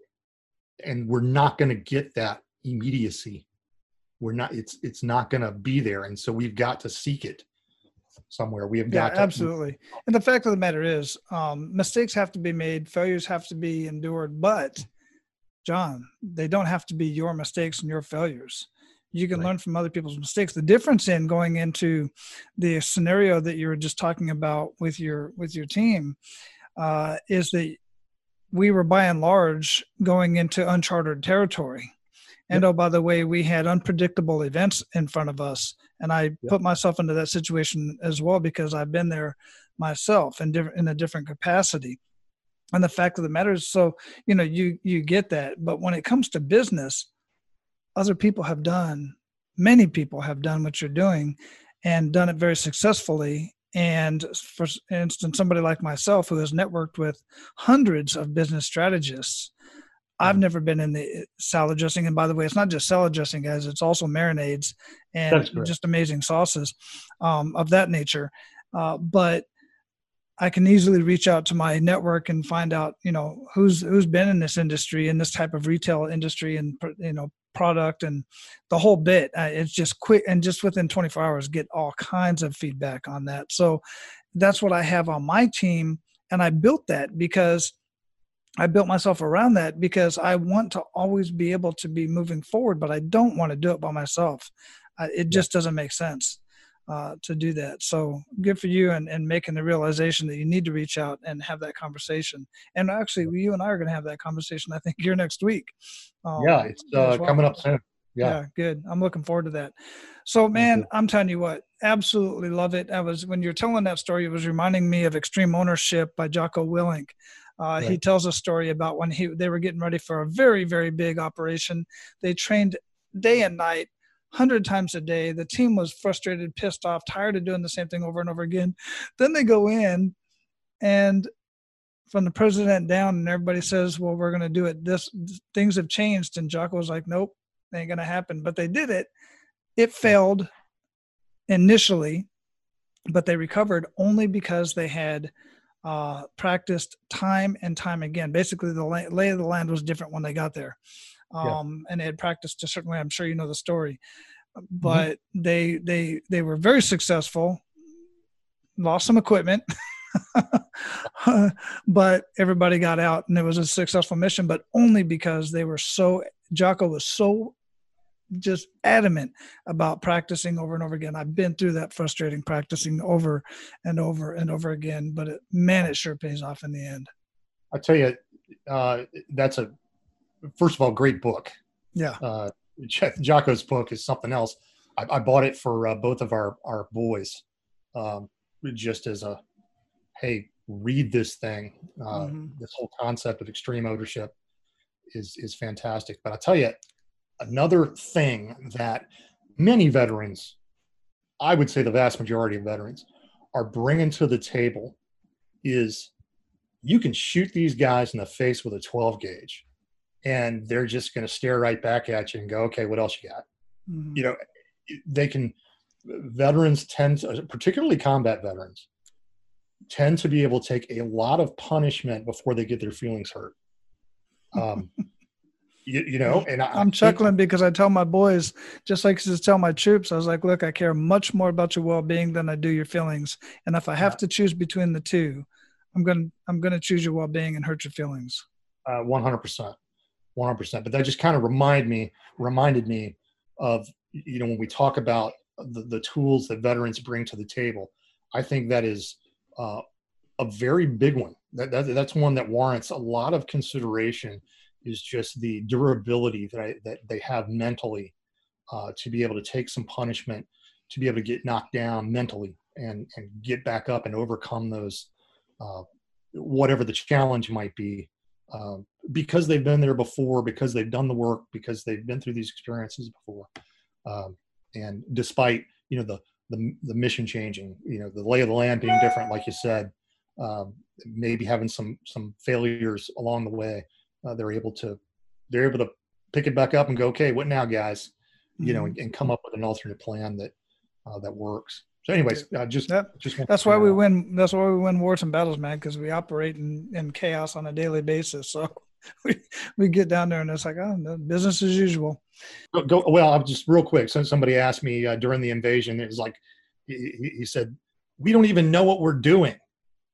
and we're not going to get that immediacy. We're not. It's it's not going to be there, and so we've got to seek it somewhere. We have got yeah, absolutely. And the fact of the matter is, um, mistakes have to be made, failures have to be endured, but John, they don't have to be your mistakes and your failures you can right. learn from other people's mistakes the difference in going into the scenario that you were just talking about with your with your team uh, is that we were by and large going into uncharted territory and oh by the way we had unpredictable events in front of us and i put myself into that situation as well because i've been there myself in different in a different capacity. And the fact of the matter is so you know you you get that. But when it comes to business other people have done, many people have done what you're doing and done it very successfully. And for instance, somebody like myself who has networked with hundreds of business strategists, I've never been in the salad dressing. And by the way, it's not just salad dressing, guys. It's also marinades and just amazing sauces um, of that nature. Uh, but I can easily reach out to my network and find out, you know, who's who's been in this industry, in this type of retail industry, and you know, product and the whole bit. Uh, it's just quick and just within 24 hours, get all kinds of feedback on that. So that's what I have on my team, and I built that because I built myself around that because I want to always be able to be moving forward, but I don't want to do it by myself. Uh, it just doesn't make sense uh, to do that. So good for you and, and making the realization that you need to reach out and have that conversation. And actually, you and I are going to have that conversation. I think here next week. Um, yeah, it's uh, well. coming up soon. Yeah. yeah. good. I'm looking forward to that. So, man, I'm telling you what, absolutely love it. I was when you're telling that story, it was reminding me of Extreme Ownership by Jocko Willink. Uh, right. He tells a story about when he they were getting ready for a very very big operation. They trained day and night 100 times a day. The team was frustrated, pissed off, tired of doing the same thing over and over again. Then they go in and from the president down and everybody says, well, we're going to do it. This things have changed. And Jocko was like, nope, ain't going to happen. But they did it. It failed initially, but they recovered only because they had uh, practiced time and time again. Basically, the lay of the land was different when they got there um, yeah. and they had practiced a certain way. I'm sure you know the story, mm-hmm. but mm-hmm. they they they were very successful. Lost some equipment, but everybody got out, and it was a successful mission. But only because they were so Jocko was so just adamant about practicing over and over again. I've been through that frustrating practicing over and over and over again, but it, man, it sure pays off in the end. I tell you, uh, that's a first of all, great book. Yeah. Uh, Jocko's book is something else. I, I bought it for uh, both of our our boys, um, just as a, hey, read this thing. Uh, mm-hmm. This whole concept of extreme ownership is is fantastic. But I tell you, another thing that many veterans, I would say the vast majority of veterans, are bringing to the table is you can shoot these guys in the face with a 12 gauge and they're just going to stare right back at you and go, okay, what else you got? Mm-hmm. You know, they can, veterans tend to, particularly combat veterans, tend to be able to take a lot of punishment before they get their feelings hurt. Um, you, you, know, and I, am chuckling because I tell my boys, just like to tell my troops, I was like, look, I care much more about your well-being than I do your feelings. And if I have yeah. to choose between the two, I'm going to, I'm to choose your well-being and hurt your feelings. Uh, 100%. 100%. But that just kind of remind me, reminded me of, you know, when we talk about the, the tools that veterans bring to the table, I think that is uh, a very big one. That, that, that's one that warrants a lot of consideration is just the durability that, I, that they have mentally uh, to be able to take some punishment, to be able to get knocked down mentally and, and get back up and overcome those, uh, whatever the challenge might be um, because they've been there before, because they've done the work, because they've been through these experiences before, um, and despite you know the, the the mission changing, you know the lay of the land being different, like you said, um, maybe having some some failures along the way, uh, they're able to they're able to pick it back up and go, okay, what now, guys? You mm-hmm. know, and, and, come up with an alternate plan that uh, that works. So, anyways, uh, just, that, just that's why we win. That's why we win wars and battles, man. Because we operate in, in chaos on a daily basis. So we we get down there and it's like, oh, business as usual. Go, go well. I'm just real quick. So somebody asked me uh, during the invasion. It was like he, he, said, "We don't even know what we're doing,"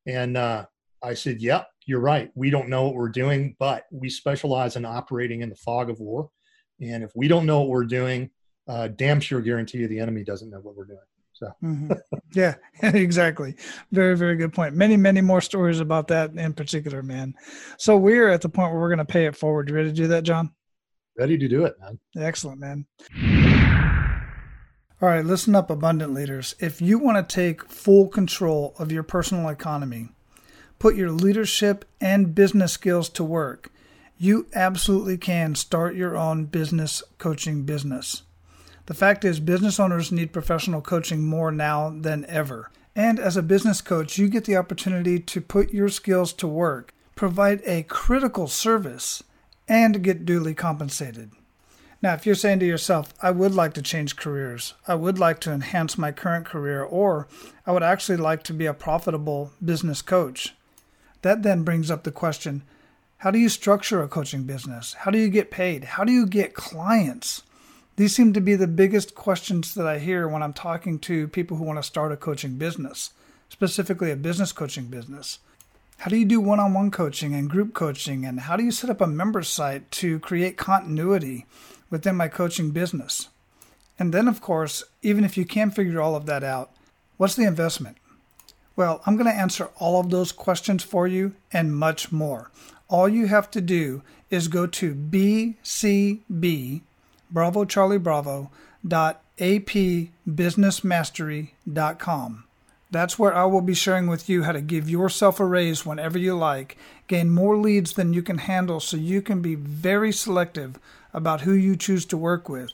and uh, I said, "Yep, you're right. We don't know what we're doing, but we specialize in operating in the fog of war. And if we don't know what we're doing, uh, damn sure guarantee you the enemy doesn't know what we're doing." So mm-hmm. yeah, exactly. Very, very good point. Many, many more stories about that in particular, man. So we're at the point where we're going to pay it forward. You ready to do that, John? Ready to do it, man. Excellent, man. All right, listen up, abundant leaders. If you want to take full control of your personal economy, put your leadership and business skills to work, you absolutely can start your own business coaching business. The fact is, business owners need professional coaching more now than ever. And as a business coach, you get the opportunity to put your skills to work, provide a critical service, and get duly compensated. Now, if you're saying to yourself, I would like to change careers, I would like to enhance my current career, or I would actually like to be a profitable business coach, that then brings up the question how do you structure a coaching business? How do you get paid? How do you get clients? These seem to be the biggest questions that I hear when I'm talking to people who want to start a coaching business, specifically a business coaching business. How do you do one on one coaching and group coaching? And how do you set up a member site to create continuity within my coaching business? And then, of course, even if you can figure all of that out, what's the investment? Well, I'm going to answer all of those questions for you and much more. All you have to do is go to BCB, Bravo Charlie Bravo, dot apbusinessmastery.com. That's where I will be sharing with you how to give yourself a raise whenever you like, gain more leads than you can handle so you can be very selective about who you choose to work with.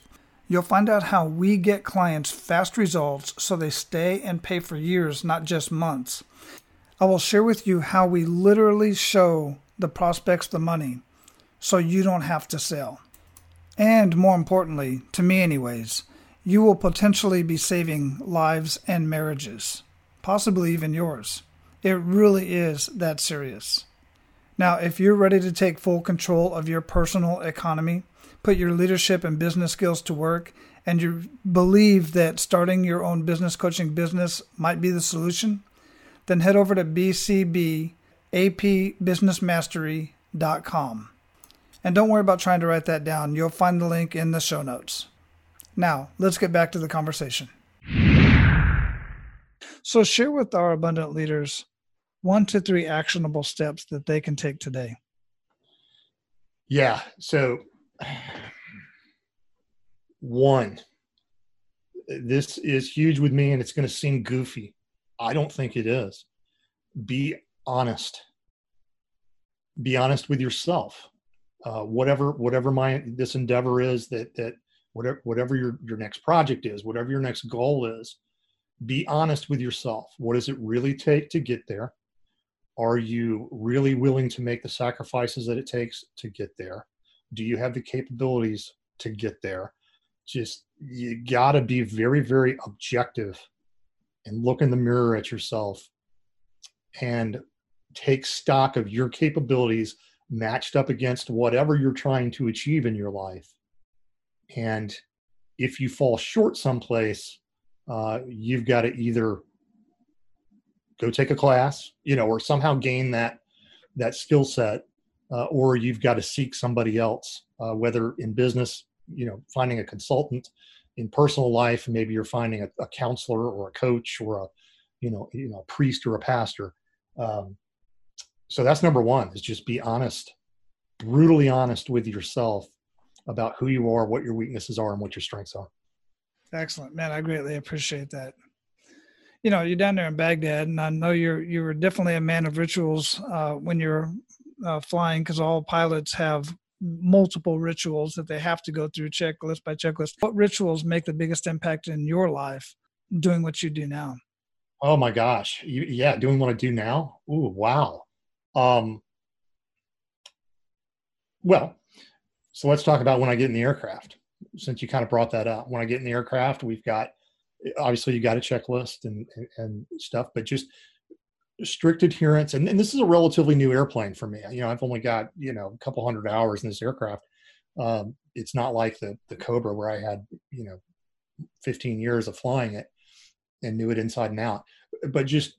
You'll find out how we get clients fast results so they stay and pay for years, not just months. I will share with you how we literally show the prospects the money so you don't have to sell. And more importantly, to me, anyways, you will potentially be saving lives and marriages possibly even yours. It really is that serious. Now, if you're ready to take full control of your personal economy, put your leadership and business skills to work, and you believe that starting your own business coaching business might be the solution, then head over to bcbapbusinessmastery.com. And don't worry about trying to write that down. You'll find the link in the show notes. Now, let's get back to the conversation. So, share with our abundant leaders one to three actionable steps that they can take today. Yeah. So, one, this is huge with me and it's going to seem goofy. I don't think it is. Be honest. Be honest with yourself. Uh, whatever whatever my this endeavor is that that whatever whatever your your next project is, whatever your next goal is, be honest with yourself. What does it really take to get there? Are you really willing to make the sacrifices that it takes to get there? Do you have the capabilities to get there? Just, you got to be very, very objective and look in the mirror at yourself and take stock of your capabilities matched up against whatever you're trying to achieve in your life. And if you fall short someplace, uh, you've got to either go take a class, you know, or somehow gain that that skill set, uh, or you've got to seek somebody else, uh, whether in business, you know, finding a consultant, in personal life, maybe you're finding a, a counselor or a coach or a, you know, you know, a priest or a pastor. Um, so that's number one: is just be honest, brutally honest with yourself about who you are, what your weaknesses are, and what your strengths are. Excellent, man. I greatly appreciate that. You know, you're down there in Baghdad, and I know you're you were definitely a man of rituals uh, when you're uh, flying, because all pilots have multiple rituals that they have to go through checklist by checklist. What rituals make the biggest impact in your life doing what you do now? Oh my gosh, you, yeah, doing what I do now. Ooh, wow. Um, well, so let's talk about when I get in the aircraft since you kind of brought that up, when I get in the aircraft, we've got obviously you got a checklist and, and, and stuff, but just strict adherence. And, and, this is a relatively new airplane for me. You know, I've only got, you know, a couple hundred hours in this aircraft. Um, it's not like the, the Cobra where I had, you know, 15 years of flying it and knew it inside and out, but just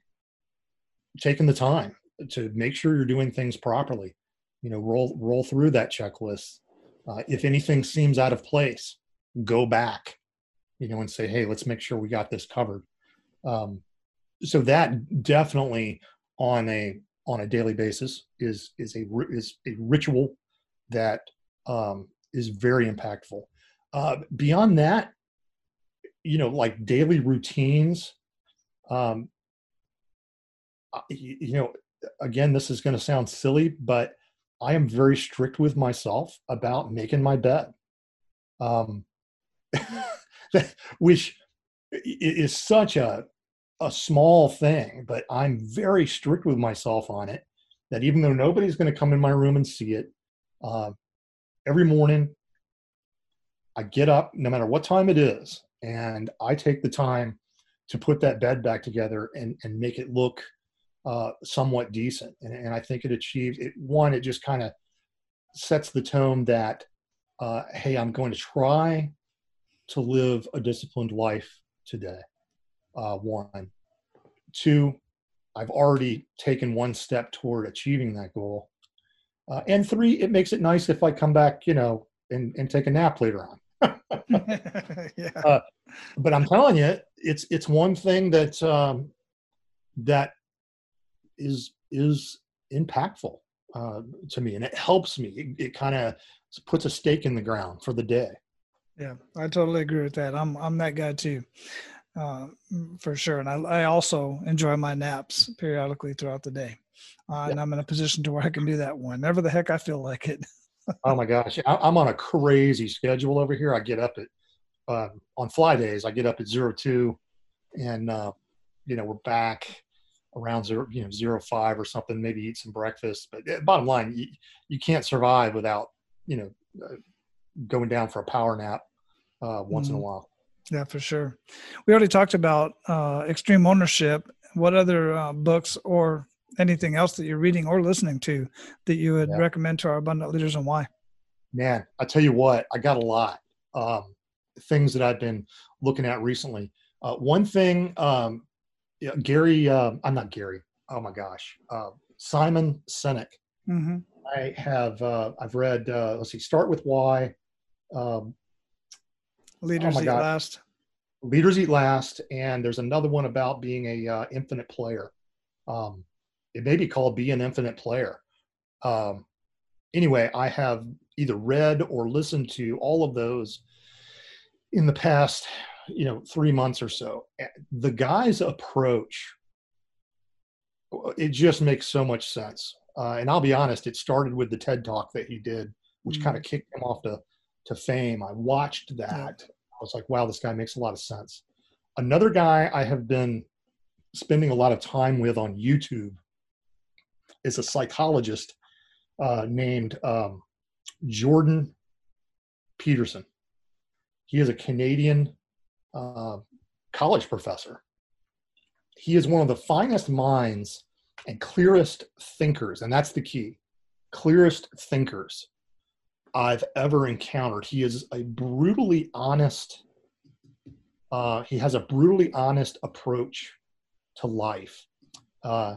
taking the time to make sure you're doing things properly, you know, roll, roll through that checklist, uh, if anything seems out of place, go back, you know, and say, hey, let's make sure we got this covered. Um, so that definitely on a on a daily basis is is a is a ritual that um, is very impactful. Uh, beyond that, you know, like daily routines. Um, you, know, again, this is going to sound silly, but I am very strict with myself about making my bed, um, which is such a a small thing, but I'm very strict with myself on it. That even though nobody's going to come in my room and see it, uh, every morning I get up, no matter what time it is, and I take the time to put that bed back together and, and make it look uh, somewhat decent. And, and I think it achieves it. One, it just kind of sets the tone that, uh, hey, I'm going to try to live a disciplined life today. Uh, one, two, I've already taken one step toward achieving that goal. Uh, and three, it makes it nice if I come back, you know, and, and take a nap later on. yeah. Uh, but I'm telling you, it's it's one thing that um, that is is impactful uh, to me, and it helps me. It, it kind of puts a stake in the ground for the day. Yeah, I totally agree with that. I'm I'm that guy too, uh, for sure. And I, I also enjoy my naps periodically throughout the day, uh, yeah. and I'm in a position to where I can do that whenever the heck I feel like it. oh my gosh, I'm on a crazy schedule over here. I get up at uh, on fly days. I get up at zero two, and uh, you know we're back around zero you know zero five or something. Maybe eat some breakfast. But eh, bottom line, you, you can't survive without you know uh, going down for a power nap uh, once mm in a mm-hmm. while. Yeah, for sure. We already talked about uh, extreme ownership. What other uh, books or anything else that you're reading or listening to that you would yeah. recommend to our abundant leaders and why? Man, I tell you what, I got a lot. Um, things that I've been looking at recently. Uh, one thing, um, yeah, Gary, uh, I'm not Gary. Oh my gosh, uh, Simon Sinek. Mm-hmm. I have uh, I've read. Uh, let's see, start with why. Um, Leaders oh eat God. last. Leaders eat last, and there's another one about being a uh, infinite player. Um, it may be called "Be an Infinite Player." Um, anyway, I have either read or listened to all of those in the past, you know, three months or so. The guy's approach, it just makes so much sense. Uh, and I'll be honest, it started with the TED talk that he did, which mm-hmm. kind of kicked him off to, to fame. I watched that. I was like, wow, this guy makes a lot of sense. Another guy I have been spending a lot of time with on YouTube is a psychologist uh, named um, Jordan Peterson. He is a Canadian uh, college professor. He is one of the finest minds and clearest thinkers, and that's the key clearest thinkers I've ever encountered. He is a brutally honest, uh, he has a brutally honest approach to life. Uh,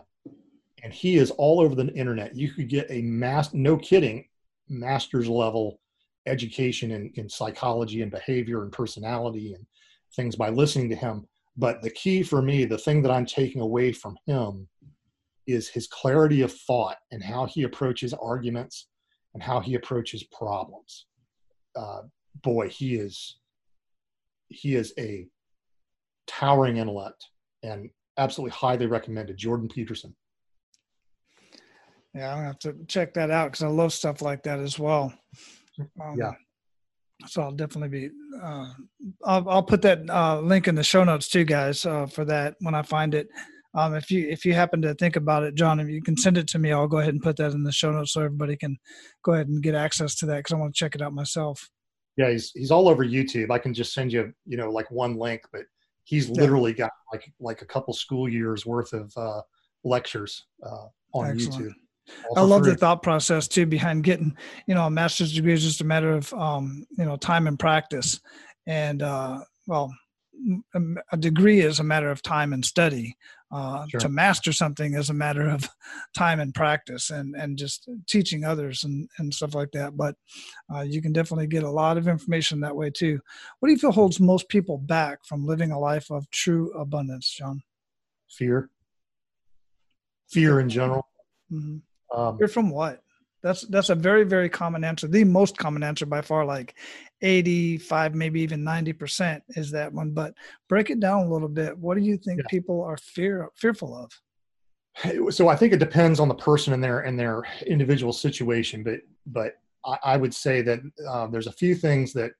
and he is all over the internet. You could get a mass, no kidding, master's level education in, in psychology and behavior and personality and things by listening to him. But the key for me, the thing that I'm taking away from him is his clarity of thought and how he approaches arguments and how he approaches problems. Uh, boy, he is he is a towering intellect and absolutely highly recommended. Jordan Peterson. Yeah, I'm gonna have to check that out because I love stuff like that as well. Um, yeah. So I'll definitely be. Uh, I'll, I'll put that uh, link in the show notes too, guys, uh, for that when I find it. Um, if you if you happen to think about it, John, if you can send it to me, I'll go ahead and put that in the show notes so everybody can go ahead and get access to that because I want to check it out myself. Yeah, he's he's all over YouTube. I can just send you, you know, like one link, but he's literally got like like a couple school years worth of uh, lectures uh, on Excellent. YouTube. I love the thought process too behind getting, you know, a master's degree is just a matter of, um, you know, time and practice. And, uh, well, a degree is a matter of time and study. Uh, sure. To master something is a matter of time and practice and, and just teaching others and, and stuff like that. But uh, you can definitely get a lot of information that way too. What do you feel holds most people back from living a life of true abundance, John? Fear. Fear in general. Mm-hmm. Um, You're from what? That's that's a very very common answer. The most common answer by far, like 85, maybe even 90 percent, is that one. But break it down a little bit. What do you think yeah. people are fear fearful of? So I think it depends on the person and their and their individual situation. But but I, I would say that uh, there's a few things that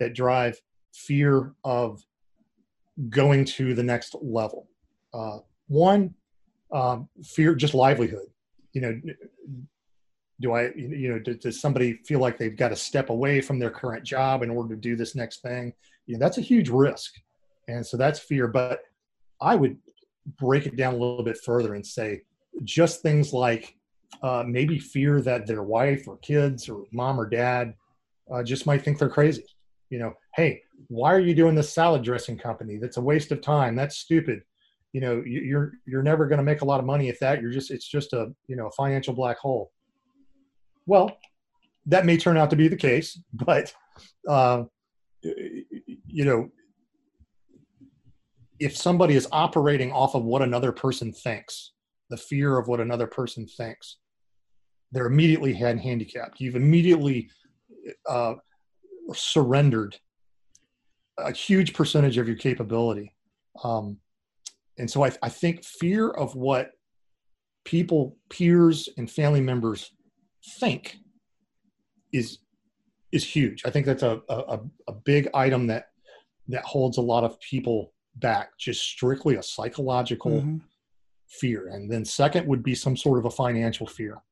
that drive fear of going to the next level. Uh, one, um, fear just livelihood you know do I, you know, does, does somebody feel like they've got to step away from their current job in order to do this next thing? You know, that's a huge risk. And so that's fear. But I would break it down a little bit further and say just things like uh, maybe fear that their wife or kids or mom or dad uh, just might think they're crazy. You know, hey, why are you doing this salad dressing company? That's a waste of time. That's stupid. You know, you're you're never going to make a lot of money if that. You're just it's just a you know a financial black hole. Well, that may turn out to be the case, but uh, you know, if somebody is operating off of what another person thinks, the fear of what another person thinks, they're immediately hand handicapped. You've immediately uh, surrendered a huge percentage of your capability. Um, and so I, I think fear of what people, peers, and family members think is is huge. I think that's a, a, a big item that that holds a lot of people back, just strictly a psychological mm-hmm. fear. And then second would be some sort of a financial fear.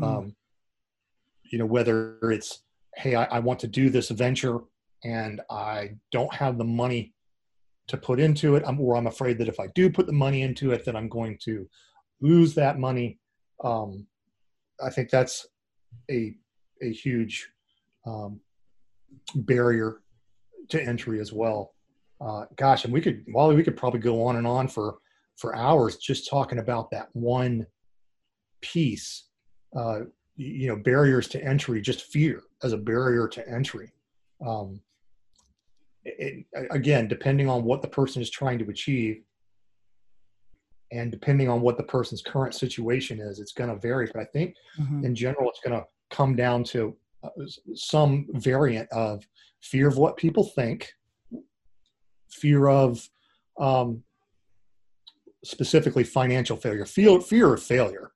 Mm-hmm. Um, you know, whether it's, hey, I, I want to do this venture and I don't have the money to put into it, I'm, or I'm afraid that if I do put the money into it, that I'm going to lose that money. Um, I think that's a a huge um, barrier to entry as well. Uh, gosh, and we could, Wally, we could probably go on and on for for hours just talking about that one piece. Uh, you know, barriers to entry, just fear as a barrier to entry. Um, it, again, depending on what the person is trying to achieve, and depending on what the person's current situation is, it's going to vary. But I think, mm-hmm. in general, it's going to come down to uh, some variant of fear of what people think, fear of um, specifically financial failure, fear, fear of failure,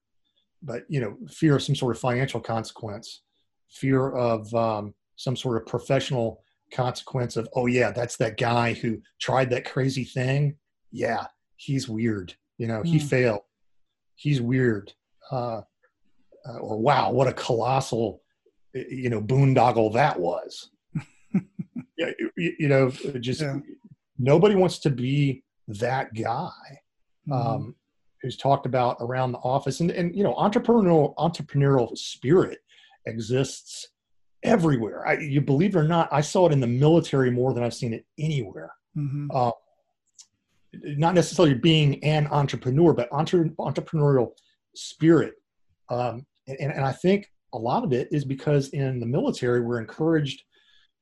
but you know, fear of some sort of financial consequence, fear of um, some sort of professional consequence of, oh yeah, that's that guy who tried that crazy thing. Yeah, he's weird. You know, mm. he hmm. failed. He's weird. Uh, uh, or wow, what a colossal you know boondoggle that was yeah you, you, know just yeah. nobody wants to be that guy mm-hmm. um, who's talked about around the office and, and you know entrepreneurial entrepreneurial spirit exists everywhere I, you believe it or not i saw it in the military more than i've seen it anywhere mm-hmm. uh, not necessarily being an entrepreneur but entre- entrepreneurial spirit. Um, and, and i think a lot of it is because in the military we're encouraged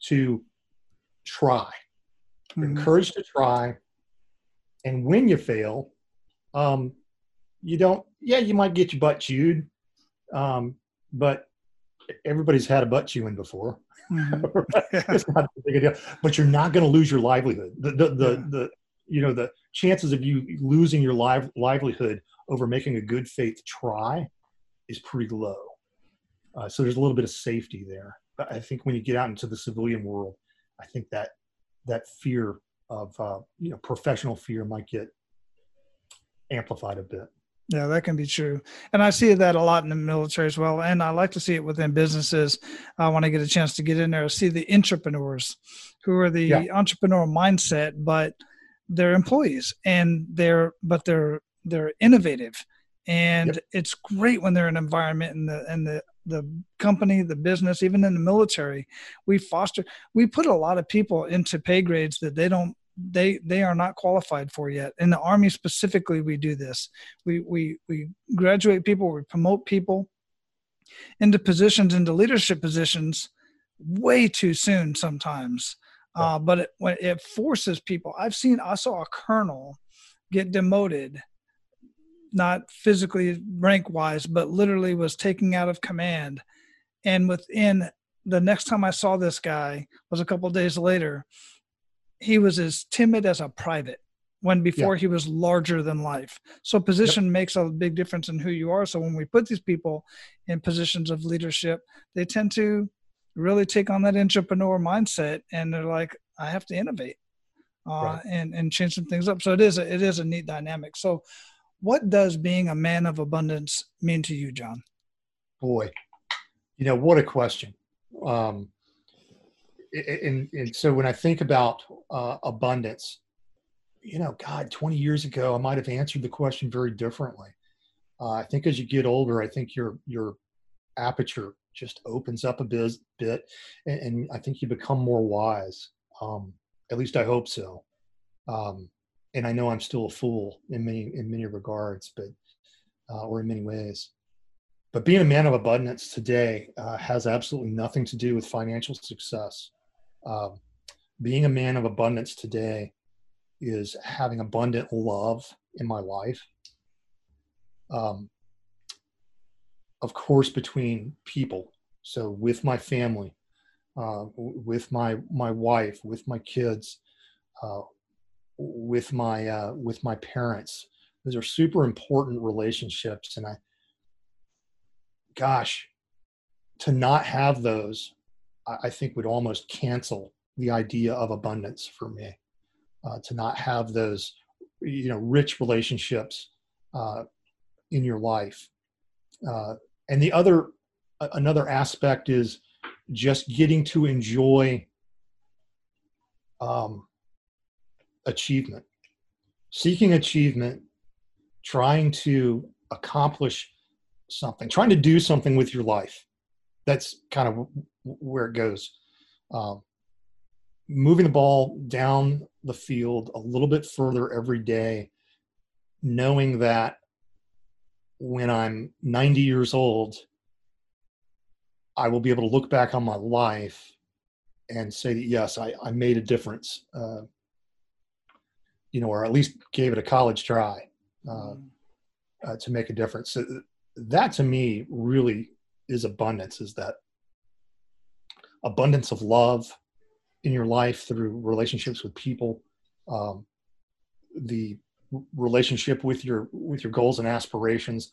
to try. Mm-hmm. encouraged to try. And when you fail um, you don't yeah you might get your butt chewed um, but everybody's had a butt chewing before. Mm-hmm. it's not a big deal. But you're not going to lose your livelihood. The the, the, yeah. the you know the chances of you losing your live, livelihood over making a good faith try is pretty low uh, so there's a little bit of safety there. But I think when you get out into the civilian world, I think that that fear of uh, you know professional fear might get amplified a bit. Yeah, that can be true. And I see that a lot in the military as well. And I like to see it within businesses. Uh, when I get a chance to get in there, I see the entrepreneurs who are the yeah. entrepreneurial mindset, but they're employees and they're, but they're, they're innovative. And yep. it's great when they're in an environment and the, and the the company, the business, even in the military, we foster, we put a lot of people into pay grades that they don't, they they are not qualified for yet. In the army specifically, we do this. We we we graduate people, we promote people into positions, into leadership positions, way too soon sometimes. Uh, but it, when it forces people, I've seen, I saw a colonel get demoted not physically rank wise, but literally was taking out of command. And within the next time I saw this guy was a couple days later, he was as timid as a private when before yeah. he was larger than life. So position yep. makes a big difference in who you are. So when we put these people in positions of leadership, they tend to really take on that entrepreneur mindset and they're like, I have to innovate. Uh, right. and and change some things up. So it is a, it is a neat dynamic. So what does being a man of abundance mean to you, John? Boy, you know what a question um, and, and so when i think about uh, abundance you know god 20 years ago i might have answered the question very differently uh, i think as you get older i think your your aperture just opens up a bit, bit and, and i think you become more wise um, at least i hope so um, and i know i'm still a fool in many in many regards but uh, or in many ways but being a man of abundance today uh, has absolutely nothing to do with financial success. Um, being a man of abundance today is having abundant love in my life. Um, of course, between people. So with my family, uh, with my my wife, with my kids, uh, with my uh, with my parents. Those are super important relationships, and I gosh, to not have those, I think would almost cancel the idea of abundance for me. Uh, to not have those, you know, rich relationships uh, in your life. And the other, another aspect is just getting to enjoy um, achievement, seeking achievement, trying to accomplish something, trying to do something with your life. That's kind of where it goes. Um, moving the ball down the field a little bit further every day, knowing that when I'm 90 years old, I will be able to look back on my life and say that yes, I, I made a difference, uh, you know, or at least gave it a college try uh, mm. uh, to make a difference. So that to me really is abundance is that abundance of love in your life through relationships with people um, the relationship with your with your goals and aspirations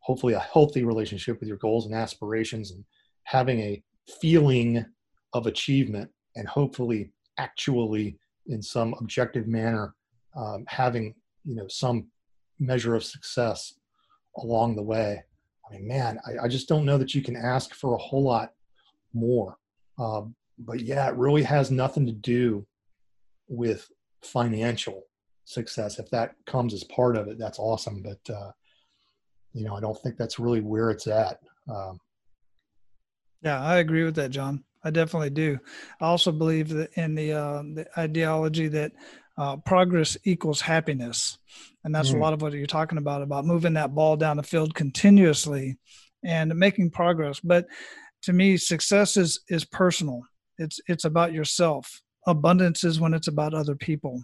hopefully a healthy relationship with your goals and aspirations and having a feeling of achievement and hopefully actually in some objective manner um, having you know some measure of success along the way. I mean, man, I, I just don't know that you can ask for a whole lot more. Um, but yeah, it really has nothing to do with financial success. If that comes as part of it, that's awesome. But uh, you know, I don't think that's really where it's at. Um, yeah, I agree with that, John. I definitely do. I also believe that in the uh, the ideology that uh, progress equals happiness. And that's mm. a lot of what you're talking about, about moving that ball down the field continuously and making progress. But to me, success is, is personal. It's, it's about yourself. Abundance is when it's about other people.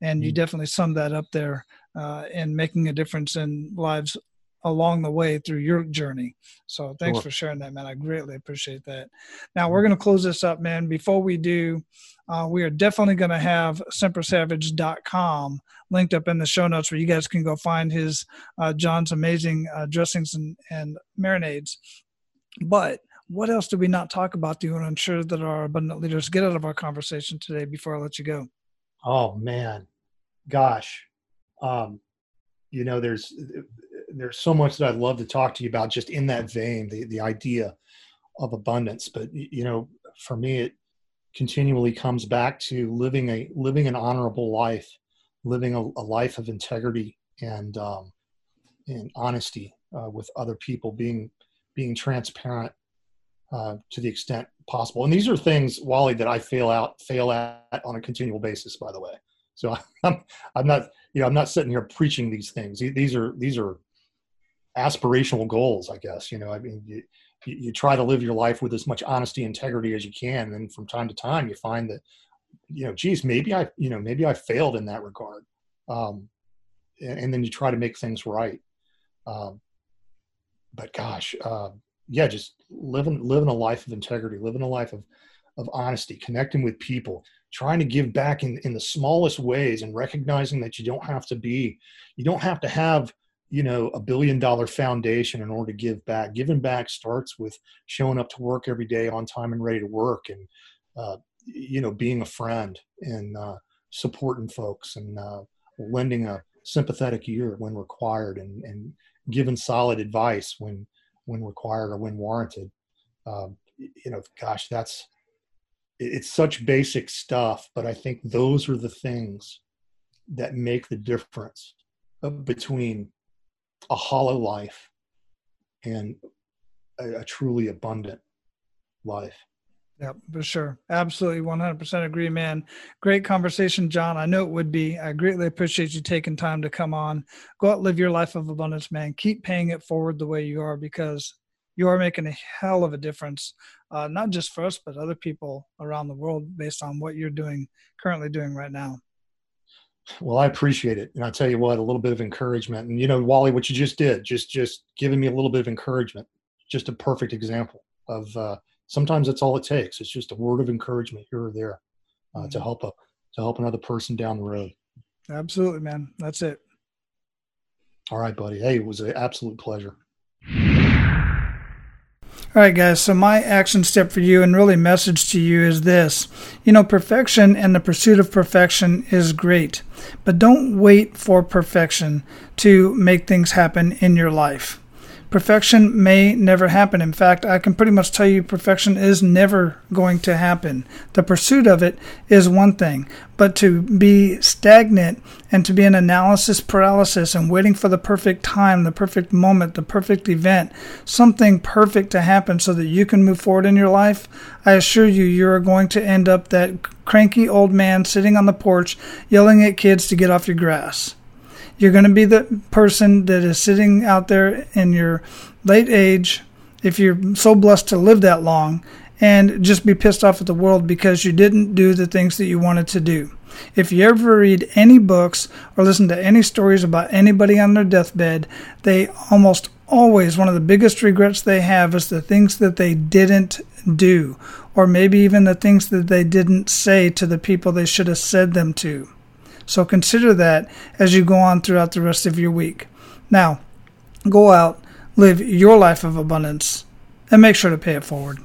And mm. you definitely sum that up there uh, in making a difference in lives along the way through your journey. So thanks sure. for sharing that, man. I greatly appreciate that. Now we're going to close this up, man. Before we do, uh, we are definitely going to have sempersavage.com linked up in the show notes where you guys can go find his uh, John's amazing uh, dressings and, and marinades. But what else did we not talk about? Do you want to ensure that our abundant leaders get out of our conversation today before I let you go? Oh man, gosh, um, you know, there's there's so much that I'd love to talk to you about just in that vein, the, the idea of abundance. But, you know, for me, it continually comes back to living a, living an honorable life, living a, a life of integrity and, um, and honesty uh, with other people, being, being transparent uh, to the extent possible. And these are things, Wally, that I fail out, fail at on a continual basis, by the way. So I'm, I'm not, you know, I'm not sitting here preaching these things. These are, these are aspirational goals, I guess. You know, I mean, you, you try to live your life with as much honesty, integrity as you can, and from time to time, you find that, you know, geez, maybe I, you know, maybe I failed in that regard, um, and, then you try to make things right. Um, but gosh, uh, yeah, just living living a life of integrity, living a life of of honesty, connecting with people, trying to give back in, in the smallest ways and recognizing that you don't have to be, you don't have to have you know a billion dollar foundation in order to give back. Giving back starts with showing up to work every day on time and ready to work and uh, you know being a friend and uh, supporting folks and uh, lending a sympathetic ear when required and, and giving solid advice when when required or when warranted Um, you know, gosh, that's it's such basic stuff, but I think those are the things that make the difference between a hollow life and a, a truly abundant life. Yep, for sure. Absolutely 100% agree, man. Great conversation, John. I know it would be. I greatly appreciate you taking time to come on. Go out, live your life of abundance, man. Keep paying it forward the way you are because you are making a hell of a difference, uh, not just for us, but other people around the world based on what you're doing, currently doing right now. Well, I appreciate it. And I'll tell you what, a little bit of encouragement. And, you know, Wally, what you just did, just, just giving me a little bit of encouragement, just a perfect example of, uh, sometimes that's all it takes. It's just a word of encouragement here or there uh, mm-hmm. to help a to help another person down the road. Absolutely, man. That's it. All right, buddy. Hey, it was an absolute pleasure. All right, guys. So, my action step for you and really message to you is this you know, perfection and the pursuit of perfection is great, but don't wait for perfection to make things happen in your life perfection may never happen. In fact, I can pretty much tell you perfection is never going to happen. The pursuit of it is one thing, but to be stagnant and to be in analysis paralysis and waiting for the perfect time, the perfect moment, the perfect event, something perfect to happen so that you can move forward in your life, I assure you, you're going to end up that cranky old man sitting on the porch yelling at kids to get off your grass. You're going to be the person that is sitting out there in your late age, if you're so blessed to live that long, and just be pissed off at the world because you didn't do the things that you wanted to do. If you ever read any books or listen to any stories about anybody on their deathbed, they almost always, one of the biggest regrets they have is the things that they didn't do, or maybe even the things that they didn't say to the people they should have said them to. So consider that as you go on throughout the rest of your week. Now, go out, live your life of abundance, and make sure to pay it forward.